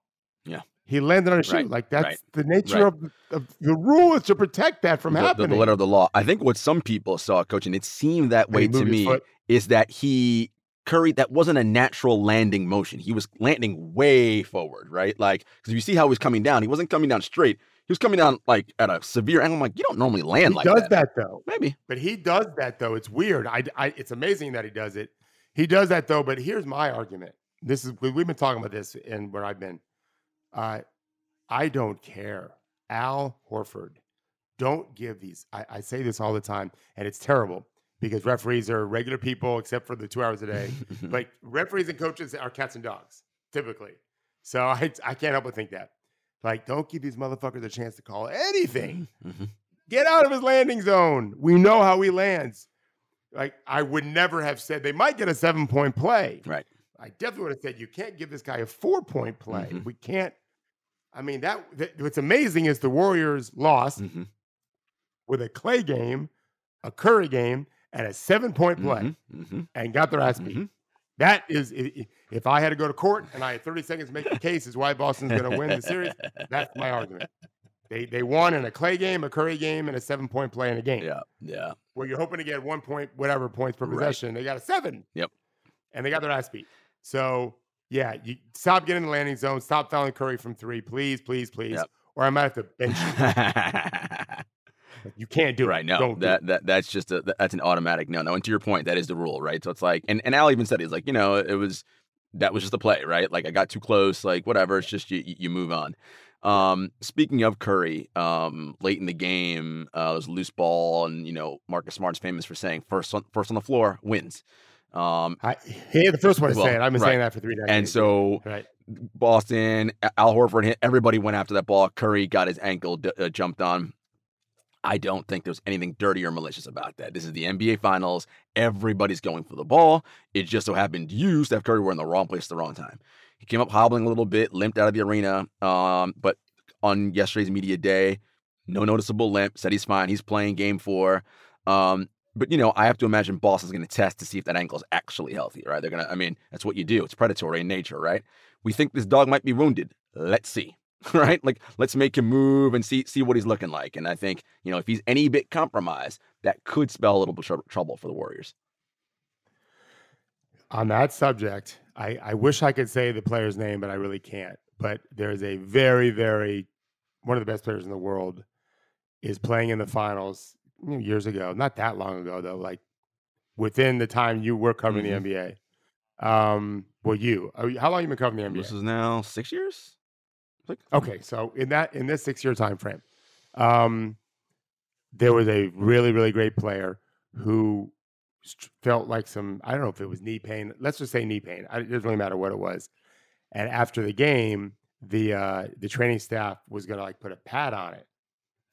Yeah. he landed on his shoe. Right, Like that's right, the nature right. of, the, of the rule is to protect that from the, the- happening. the letter of the law. I think what some people saw, coach, and it seemed that way to me, foot. is that he Curry that wasn't a natural landing motion. He was landing way forward, right? Like because you see how he was coming down, he wasn't coming down straight. He was coming down like at a severe angle. I'm like, you don't normally land like that. He like does that. that though. Maybe. But he does that though. It's weird. I, I it's amazing that he does it. He does that though. But here's my argument. This is we- we've been talking about this and where I've been. Uh, I don't care. Al Horford, don't give these. I, I say this all the time, and it's terrible because referees are regular people except for the two hours a day. but referees and coaches are cats and dogs typically. So I I can't help but think that. Like, don't give these motherfuckers a chance to call anything. Mhm. Get out of his landing zone. We know how he lands. Like I would never have said they might get a seven point play. Right. I definitely would have said you can't give this guy a four point play. Mhm. We can't. I mean that, that. What's amazing is the Warriors lost Mhm. with a Clay game, a Curry game, and a seven point play Mm-hmm, mm-hmm, and got their ass beat. That is, if I had to go to court and I had 30 seconds to make the case is why Boston's going to win the series, that's my argument. They they won in a Clay game, a Curry game, and a seven point play in a game Yeah, yeah. where you're hoping to get one point, whatever points per Right. possession. They got a seven. Yep. And they got their ass beat. So yeah, you stop getting in the landing zone. Stop fouling Curry from three, please, please, please. Yep. Or I might have to bench you. You can't do right. it. No, Don't it. that that that's just a that's an automatic no. No, and to your point, that is the rule, right? So it's like, and and Al even said he's like, you know, it was that was just a play, right? Like I got too close, like whatever. It's just you you move on. Um, speaking of Curry, um, late in the game, uh, there was a loose ball, and you know Marcus Smart's famous for saying first on first on the floor wins. Um, I, he the first one to Well, say it. I've been right. saying that for three days. and so right. Boston, Al Horford, hit- everybody went after that ball. Curry got his ankle d- uh, jumped on. I don't think there's anything dirty or malicious about that. This is the NBA Finals. Everybody's going for the ball. It just so happened you, Steph Curry, were in the wrong place at the wrong time. He came up hobbling a little bit, limped out of the arena. Um, but on yesterday's media day, no noticeable limp. Said he's fine. He's playing Game Four. Um, but you know, I have to imagine Boston's going to test to see if that ankle is actually healthy, right? They're gonna. I mean, that's what you do. It's predatory in nature, right? We think this dog might be wounded. Let's see, right? Like, let's make him move and see see what he's looking like. And I think you know, if he's any bit compromised, that could spell a little bit trouble for the Warriors. on that subject, I, I wish I could say the player's name, but I really can't. But there's a very, very one of the best players in the world is playing in the finals you know, years ago, not that long ago though, like within the time you were covering Mhm. the NBA. Um, well, you, uh, how long you been covering the NBA? This is now six years. Like, Okay, so in that in this six year time frame, um, there was a really really great player who felt like some I don't know if it was knee pain. Let's just say knee pain. I, it doesn't really matter what it was. And after the game, the uh, the training staff was gonna like put a pad on it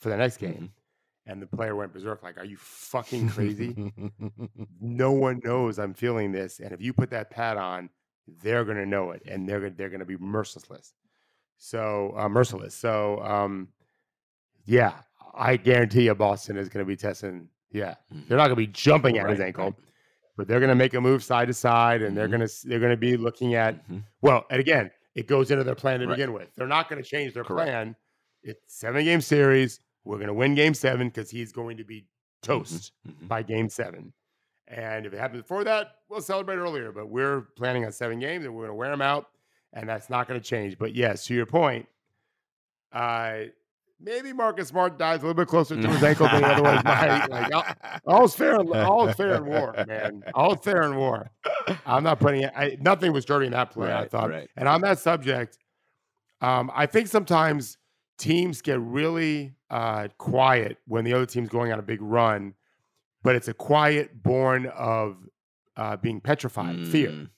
for the next game, and the player went berserk. Like, are you fucking crazy? no one knows I'm feeling this, and if you put that pad on, they're gonna know it, and they're gonna they're gonna be merciless. So uh, merciless. So um, yeah, I guarantee you, Boston is gonna be testing. Yeah, they're not gonna be jumping at his ankle, right. but they're gonna make a move side to side, and they're Mhm. gonna they're gonna be looking at Mhm. well, and again, it goes into their plan to Right. begin with. They're not gonna change their Correct. plan. It's seven game series. We're gonna win game seven because he's going to be toast Mhm. by game seven. And if it happens before that, we'll celebrate earlier. But we're planning on seven games and we're going to wear them out. And that's not going to change. But yes, to your point, uh, maybe Marcus Smart dies a little bit closer to his ankle than he otherwise might. Like, all, all's fair, all's fair in war, man. All's fair in war. I'm not putting it, I, nothing was dirty in that play, I thought. right. And on that subject, um, I think sometimes teams get really uh, quiet when the other team's going on a big run, but it's a quiet born of uh, being petrified, fear.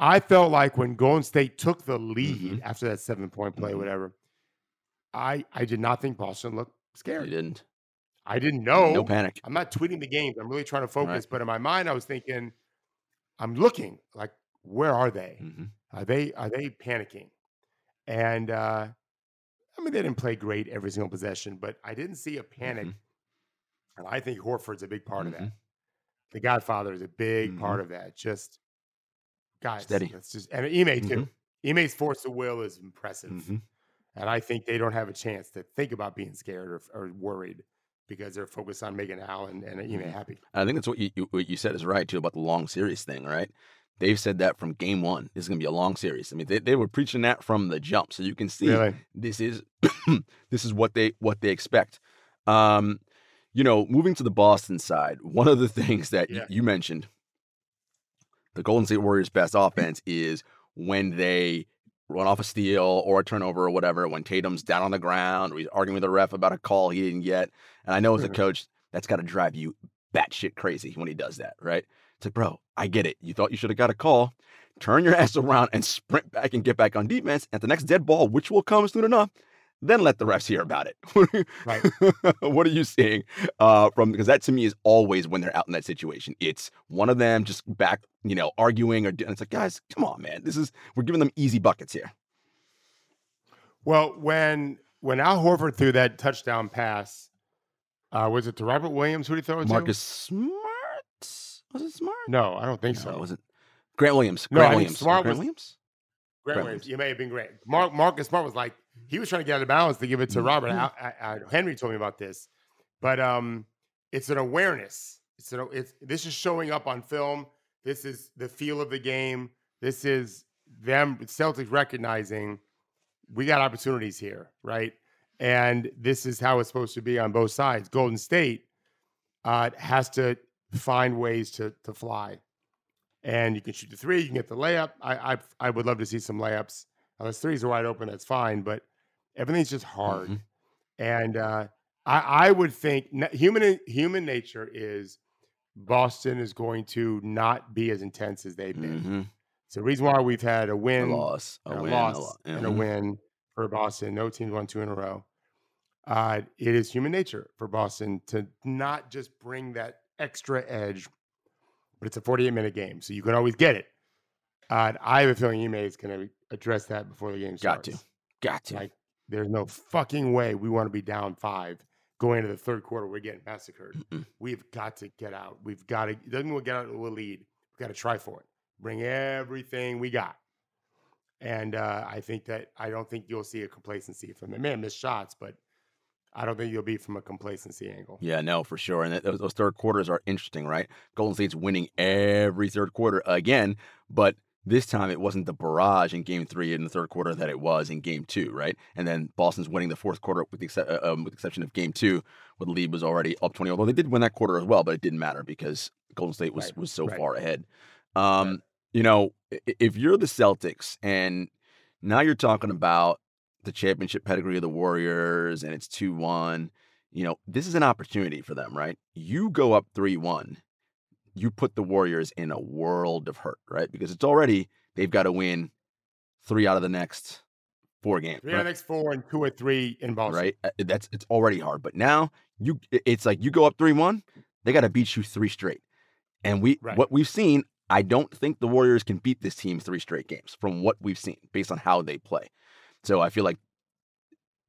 I felt like when Golden State took the lead Mhm. after that seven point play, Mhm. whatever, I I did not think Boston looked They scared. didn't. I didn't know. No panic. I'm not tweeting the games. I'm really trying to focus. Right. But in my mind, I was thinking, I'm looking like, where are they? Mhm. Are they are they panicking? And uh, I mean, they didn't play great every single possession, but I didn't see a panic. Mhm. And I think Horford's a big part of that. Mhm. The Godfather is a big Mhm. part of that. Just guys, Steady. That's just and Ime too. Mhm. Ime's force of will is impressive, Mhm. and I think they don't have a chance to think about being scared or, or worried because they're focused on making Al and, and Ime happy. I think that's what you, you what you said is right too about the long series thing, right? They've said that from game one. This is gonna be a long series. I mean, they, they were preaching that from the jump, so you can see Really? this is this is what they what they expect. Um, you know, moving to the Boston side, one of the things that y- you mentioned, the Golden State Warriors' best offense is when they run off a steal or a turnover or whatever. When Tatum's down on the ground, or he's arguing with the ref about a call he didn't get. And I know as a Mhm. coach, that's got to drive you batshit crazy when he does that, right? It's like, bro, I get it. You thought you should have got a call. Turn your ass around and sprint back and get back on defense. At the next dead ball, which will come soon enough, then let the refs hear about it. Right. what are you seeing uh, from? Because that to me is always when they're out in that situation. It's one of them just back, you know, arguing or and it's like, guys, come on, man. This is we're giving them easy buckets here. Well, when when Al Horford threw that touchdown pass, Uh, was it to Robert Williams? Who did he throw it Marcus Smart? Was it Smart? No, I don't think No, so. it wasn't. Grant Williams. Grant think Williams. Smart Grant was- Williams. Grant Grant Williams. Williams. You may have been Grant. Mark Marcus Smart was like he was trying to get out of balance to give it to Mhm. Robert. I, I, I, Henry told me about this, but um, it's an awareness. It's an it's this is showing up on film. This is the feel of the game. This is them Celtics recognizing we got opportunities here, right? And this is how it's supposed to be on both sides. Golden State uh, has to find ways to to fly and you can shoot the three, you can get the layup. I I, I would love to see some layups. Unless threes are wide open, that's fine. But everything's just hard. Mhm. And uh, I I would think human human nature is Boston is going to not be as intense as they've been. Mhm. It's the reason why we've had a A win, loss. A a win. loss, a lo- and a Mhm. win for Boston. No teams won two in a row. Uh, it is human nature for Boston to not just bring that extra edge, but it's a 48 minute game, so you can always get it. Uh, I have a feeling Ime is going to address that before the game Got starts. Got to. Got to. Like, there's no fucking way we want to be down five going into the third quarter. We're getting massacred. We've got to get out. We've got to. It doesn't mean we'll get out of the lead. We've got to try for it. Bring everything we got. And uh, I think that I don't think you'll see a complacency from them. Man, missed shots, but I don't think you'll be from a complacency angle. Yeah, no, for sure. And those, those third quarters are interesting, right? Golden State's winning every third quarter again, but this time it wasn't the barrage in game three in the third quarter that it was in game two, right? And then Boston's winning the fourth quarter with the, exce- uh, um, with the exception of game two, where the lead was already up 20, although they did win that quarter as well, but it didn't matter because Golden State was, Right, was so right. far ahead. Um, You know, if you're the Celtics and now you're talking about the championship pedigree of the Warriors and it's 2 1, you know, this is an opportunity for them, right? You go up 3 1, you put the Warriors in a world of hurt, right? Because it's already, they've got to win three out of the next four games. Three out of the next four and two or three in Boston. right? That's it's already hard. But now you it's like you go up 3-1, they got to beat you three straight. And we Right. what we've seen, I don't think the Warriors can beat this team three straight games from what we've seen based on how they play. So I feel like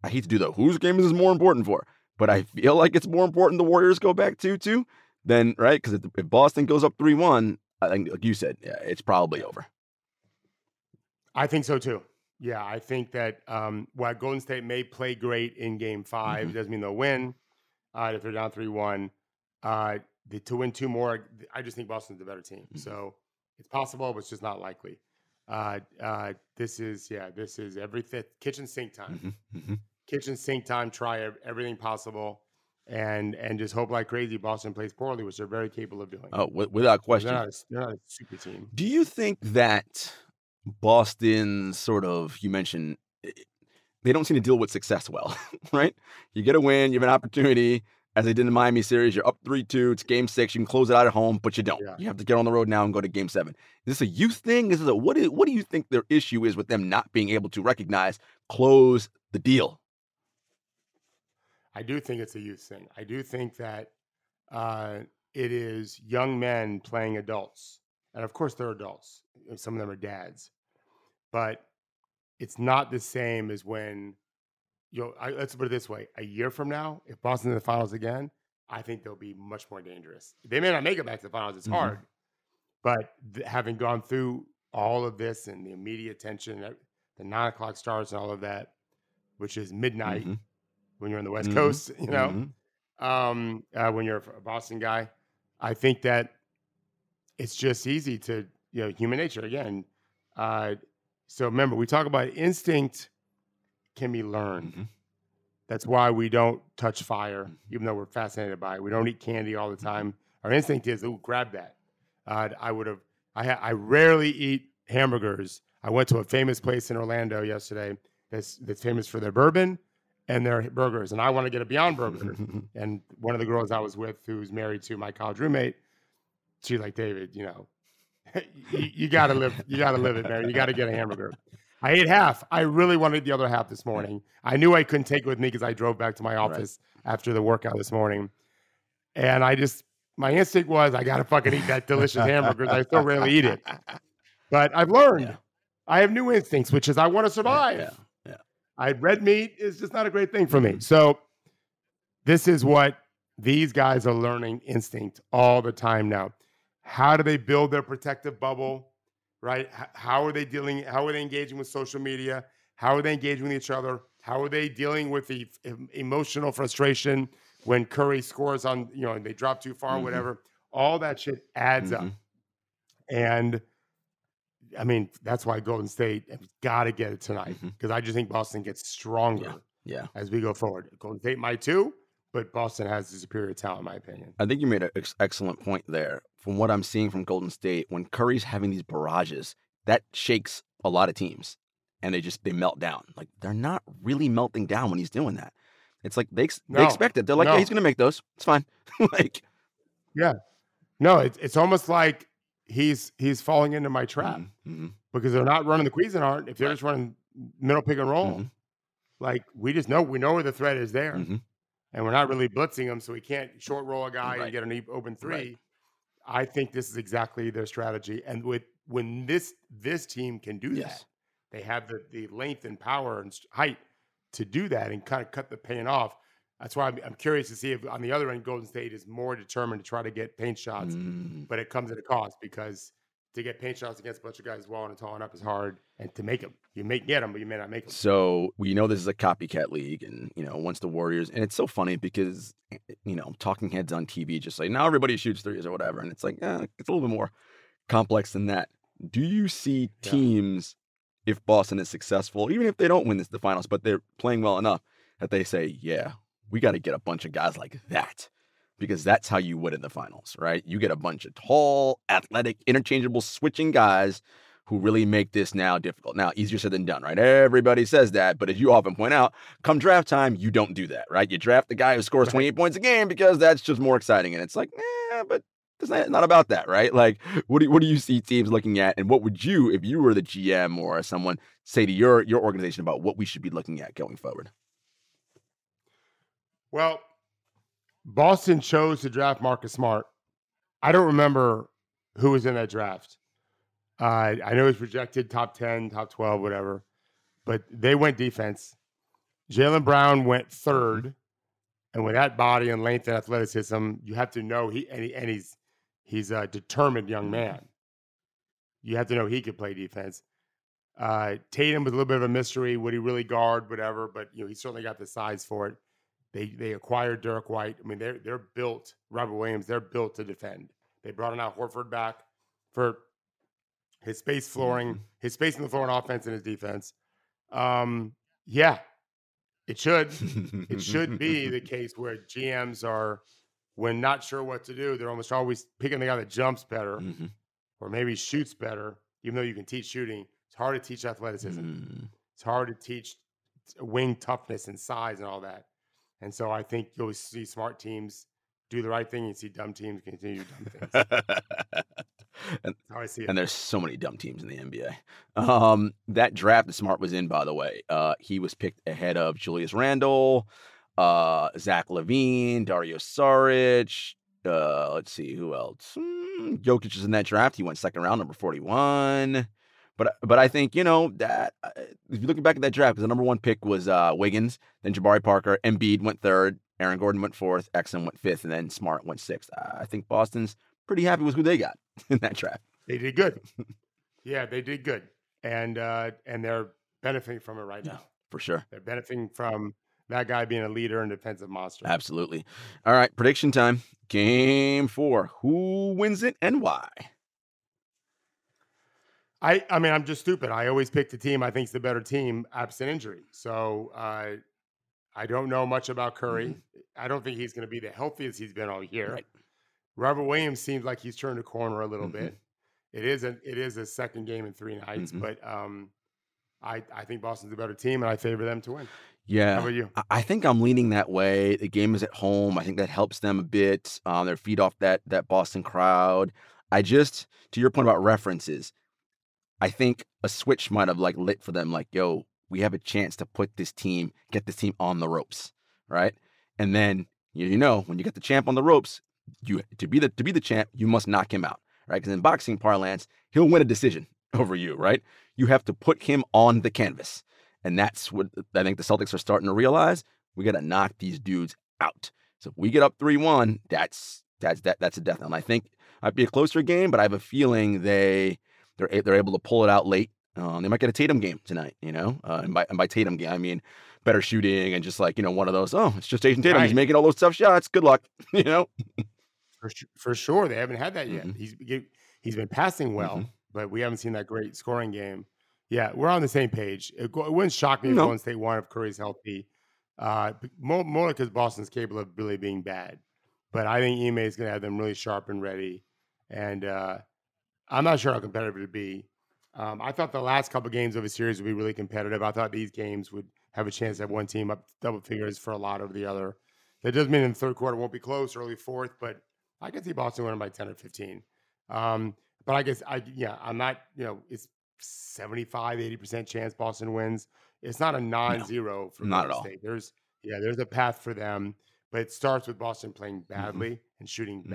I hate to do the whose game is this more important for, but I feel like it's more important the Warriors go back 2-2 than right because if, if Boston goes up 3-1, I think like you said, yeah, it's probably over. I think so too. Yeah, I think that um, while Golden State may play great in Game 5 Mhm. doesn't mean they'll win. Uh, if they're down three one, uh, the, to win two more, I just think Boston's the better team. Mhm. So it's possible, but it's just not likely. Uh, uh, this is yeah, this is everything kitchen sink time. Mhm, mhm. Kitchen sink time. Try everything possible, and and just hope like crazy. Boston plays poorly, which they're very capable of doing. Oh, wi- without they're question. not, a, they're not a super team. Do you think that Boston sort of you mentioned eh, they don't seem to deal with success well, right? You get a win, you have an opportunity, as they did in the Miami series. You're up three two. It's game six. You can close it out at home, but you don't. Yeah. You have to get on the road now and go to game seven. Is this a youth thing? Is this a what? Is, what do you think their issue is with them not being able to recognize close the deal? I do think it's a youth thing. I do think that uh, it is young men playing adults, and of course they're adults. Some of them are dads, but it's not the same as when you know. I, let's put it this way: a year from now, if Boston's in the finals again, I think they'll be much more dangerous. They may not make it back to the finals; it's Mhm. hard, but th- having gone through all of this and the immediate tension, uh, the nine o'clock starts, and all of that, which is midnight Mhm, when you're on the West Mhm, Coast, you know mhm. um, uh, when you're a Boston guy. I think that it's just easy to, you know, human nature again. Uh, so remember, we talk about instinct can be learned. Mhm. That's why we don't touch fire, Mhm. even though we're fascinated by it. We don't eat candy all the time. Our instinct is, oh, grab that. Uh, I would have. I ha- I rarely eat hamburgers. I went to a famous place in Orlando yesterday that's that's famous for their bourbon and their burgers, and I want to get a Beyond Burger. And one of the girls I was with, who's married to my college roommate, she's like, David, you know, you, you got to live, you got to live it, man. You got to get a hamburger. I ate half. I really wanted the other half this morning. I knew I couldn't take it with me because I drove back to my Right. office after the workout this morning, and I just, my instinct was, I got to fucking eat that delicious hamburger. I still rarely eat it, but I've learned. Yeah. I have new instincts, which is I want to survive. Yeah. I red meat is just not a great thing for me. So this is what these guys are learning instinct all the time now. How do they build their protective bubble? Right? How are they dealing? How are they engaging with social media? How are they engaging with each other? How are they dealing with the emotional frustration when Curry scores on, you know, and they drop too far, mm-hmm. whatever? All that shit adds mm-hmm. up. And I mean, that's why Golden State has got to get it tonight because mm-hmm. I just think Boston gets stronger yeah. yeah. as we go forward. Golden State might too, but Boston has the superior talent, in my opinion. I think you made an ex- excellent point there. From what I'm seeing from Golden State, when Curry's having these barrages, that shakes a lot of teams and they just they melt down. Like they're not really melting down when he's doing that. It's like they no, they expect it. They're like, no. yeah, he's gonna make those. It's fine. like, yeah, no, it's it's almost like he's he's falling into my trap mm-hmm. mm-hmm. because they're not running the Cuisinart. If they're right. just running middle pick and roll, mm-hmm. like we just know we know where the threat is there, mm-hmm. and we're not really blitzing them, so we can't short roll a guy right. and get an open three. Right. I think this is exactly their strategy, and with when this this team can do yes. that, they have the the length and power and height to do that and kind of cut the paint off. That's why I'm, I'm, curious to see if on the other end, Golden State is more determined to try to get paint shots, mm. but it comes at a cost because to get paint shots against a bunch of guys walling and tall up is hard, and to make them, you may get them, but you may not make them. So we know this is a copycat league, and you know once the Warriors, and it's so funny because you know talking heads on TV just say now everybody shoots threes or whatever, and it's like eh, it's a little bit more complex than that. Do you see teams if Boston is successful, even if they don't win this the finals, but they're playing well enough that they say, yeah, we got to get a bunch of guys like that because that's how you win in the finals, right? You get a bunch of tall, athletic, interchangeable, switching guys who really make this now difficult. Now, easier said than done, right? Everybody says that, but as you often point out, come draft time, you don't do that, right? You draft the guy who scores 28 points a game because that's just more exciting. And it's like, eh, but it's not, not about that, right? Like, what do, what do you see teams looking at, and what would you, if you were the GM or someone, say to your your organization about what we should be looking at going forward? Well, Boston chose to draft Marcus Smart. I don't remember who was in that draft. Uh, I know he's projected top 10, top 12, whatever, but they went defense. Jaylen Brown went third. And with that body and length and athleticism, you have to know he and, he, and he's he's a determined young man. You have to know he could play defense. Uh, Tatum was a little bit of a mystery. Would he really guard, whatever? But you know, he certainly got the size for it. They they acquired Derrick White. I mean, they're they're built. Robert Williams. They're built to defend. They brought in Al Horford back for his space flooring, mm-hmm. his space in the floor on offense and his defense. Um, yeah, it should. it should be the case where GMs are when not sure what to do, they're almost always picking the guy that jumps better mm-hmm. or maybe shoots better, even though you can teach shooting. It's hard to teach athleticism. Mm. It's hard to teach wing toughness and size and all that. And so I think you'll see smart teams do the right thing and see dumb teams continue dumb things. and, how I see it. And there's so many dumb teams in the NBA. Um, that draft that Smart was in, by the way, uh, he was picked ahead of Julius Randle, uh, Zach LaVine, Dario Saric. Uh, let's see who else. Mm, Jokic is in that draft. He went second round, number forty-one. But but I think you know that uh, if you look back at that draft, because the number one pick was uh, Wiggins, then Jabari Parker, Embiid went third, Aaron Gordon went fourth, Exum went fifth, and then Smart went sixth. I think Boston's pretty happy with who they got in that draft. They did good. yeah, they did good, and uh, and they're benefiting from it right yeah, now for sure. They're benefiting from that guy being a leader and defensive monster. Absolutely. All right, prediction time. Game four. Who wins it and why? I, I mean, I'm just stupid. I always pick the team I think is the better team, absent injury. So uh, I don't know much about Curry. Mm-hmm. I don't think he's going to be the healthiest he's been all year. Right. Robert Williams seems like he's turned a corner a little mm-hmm. bit. It is a it is a second game in three nights, mm-hmm. but um, I I think Boston's a better team, and I favor them to win. Yeah. How about you? I think I'm leaning that way. The game is at home. I think that helps them a bit. Um, their feed off that that Boston crowd. I just, to your point about references, I think a switch might have like lit for them. Like, yo, we have a chance to put this team, get this team on the ropes, right? And then you know when you get the champ on the ropes, you to be the to be the champ, you must knock him out, right? Because in boxing parlance, he'll win a decision over you, right? You have to put him on the canvas. And that's what I think the Celtics are starting to realize. We got to knock these dudes out. So if we get up three one, that's that's that that's a death knell. I think might be a closer game, but I have a feeling they they're they're able to pull it out late. Um, they might get a Tatum game tonight, you know. Uh, and by and by Tatum game, I mean better shooting and just like you know one of those. Oh, it's just Jayson Tatum. Right. He's making all those tough shots. Good luck, you know. for, for sure, they haven't had that yet. Mm-hmm. He's he's been passing well, mm-hmm. but we haven't seen that great scoring game. Yeah, we're on the same page. It, it wouldn't shock me if Golden State won if Curry's healthy. Uh, more, more because Boston's capable of really being bad. But I think Ime is going to have them really sharp and ready. And uh, I'm not sure how competitive it'd be. Um, I thought the last couple of games of a series would be really competitive. I thought these games would have a chance to have one team up double figures for a lot over the other. That doesn't mean in the third quarter won't be close, early fourth, but I could see Boston winning by 10 or 15. Um, but I guess I yeah, I'm not, you know, it's 75, 80% chance Boston wins. It's not a non-zero no, for not at all. State. There's yeah, there's a path for them, but it starts with Boston playing mm-hmm. badly mm-hmm. and shooting mm-hmm.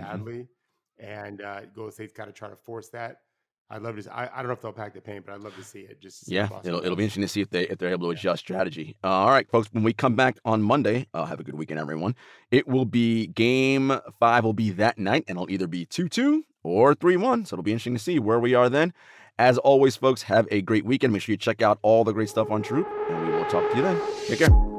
And uh, Golden State's got to try to force that. I'd love to. I, I don't know if they'll pack the paint, but I'd love to see it. Just yeah, it'll, it'll be interesting to see if they if they're able to adjust strategy. Uh, all right, folks. When we come back on Monday, uh, have a good weekend, everyone. It will be game five. Will be that night, and it'll either be two two or three one. So it'll be interesting to see where we are then. As always, folks, have a great weekend. Make sure you check out all the great stuff on TrueHoop, and we will talk to you then. Take care.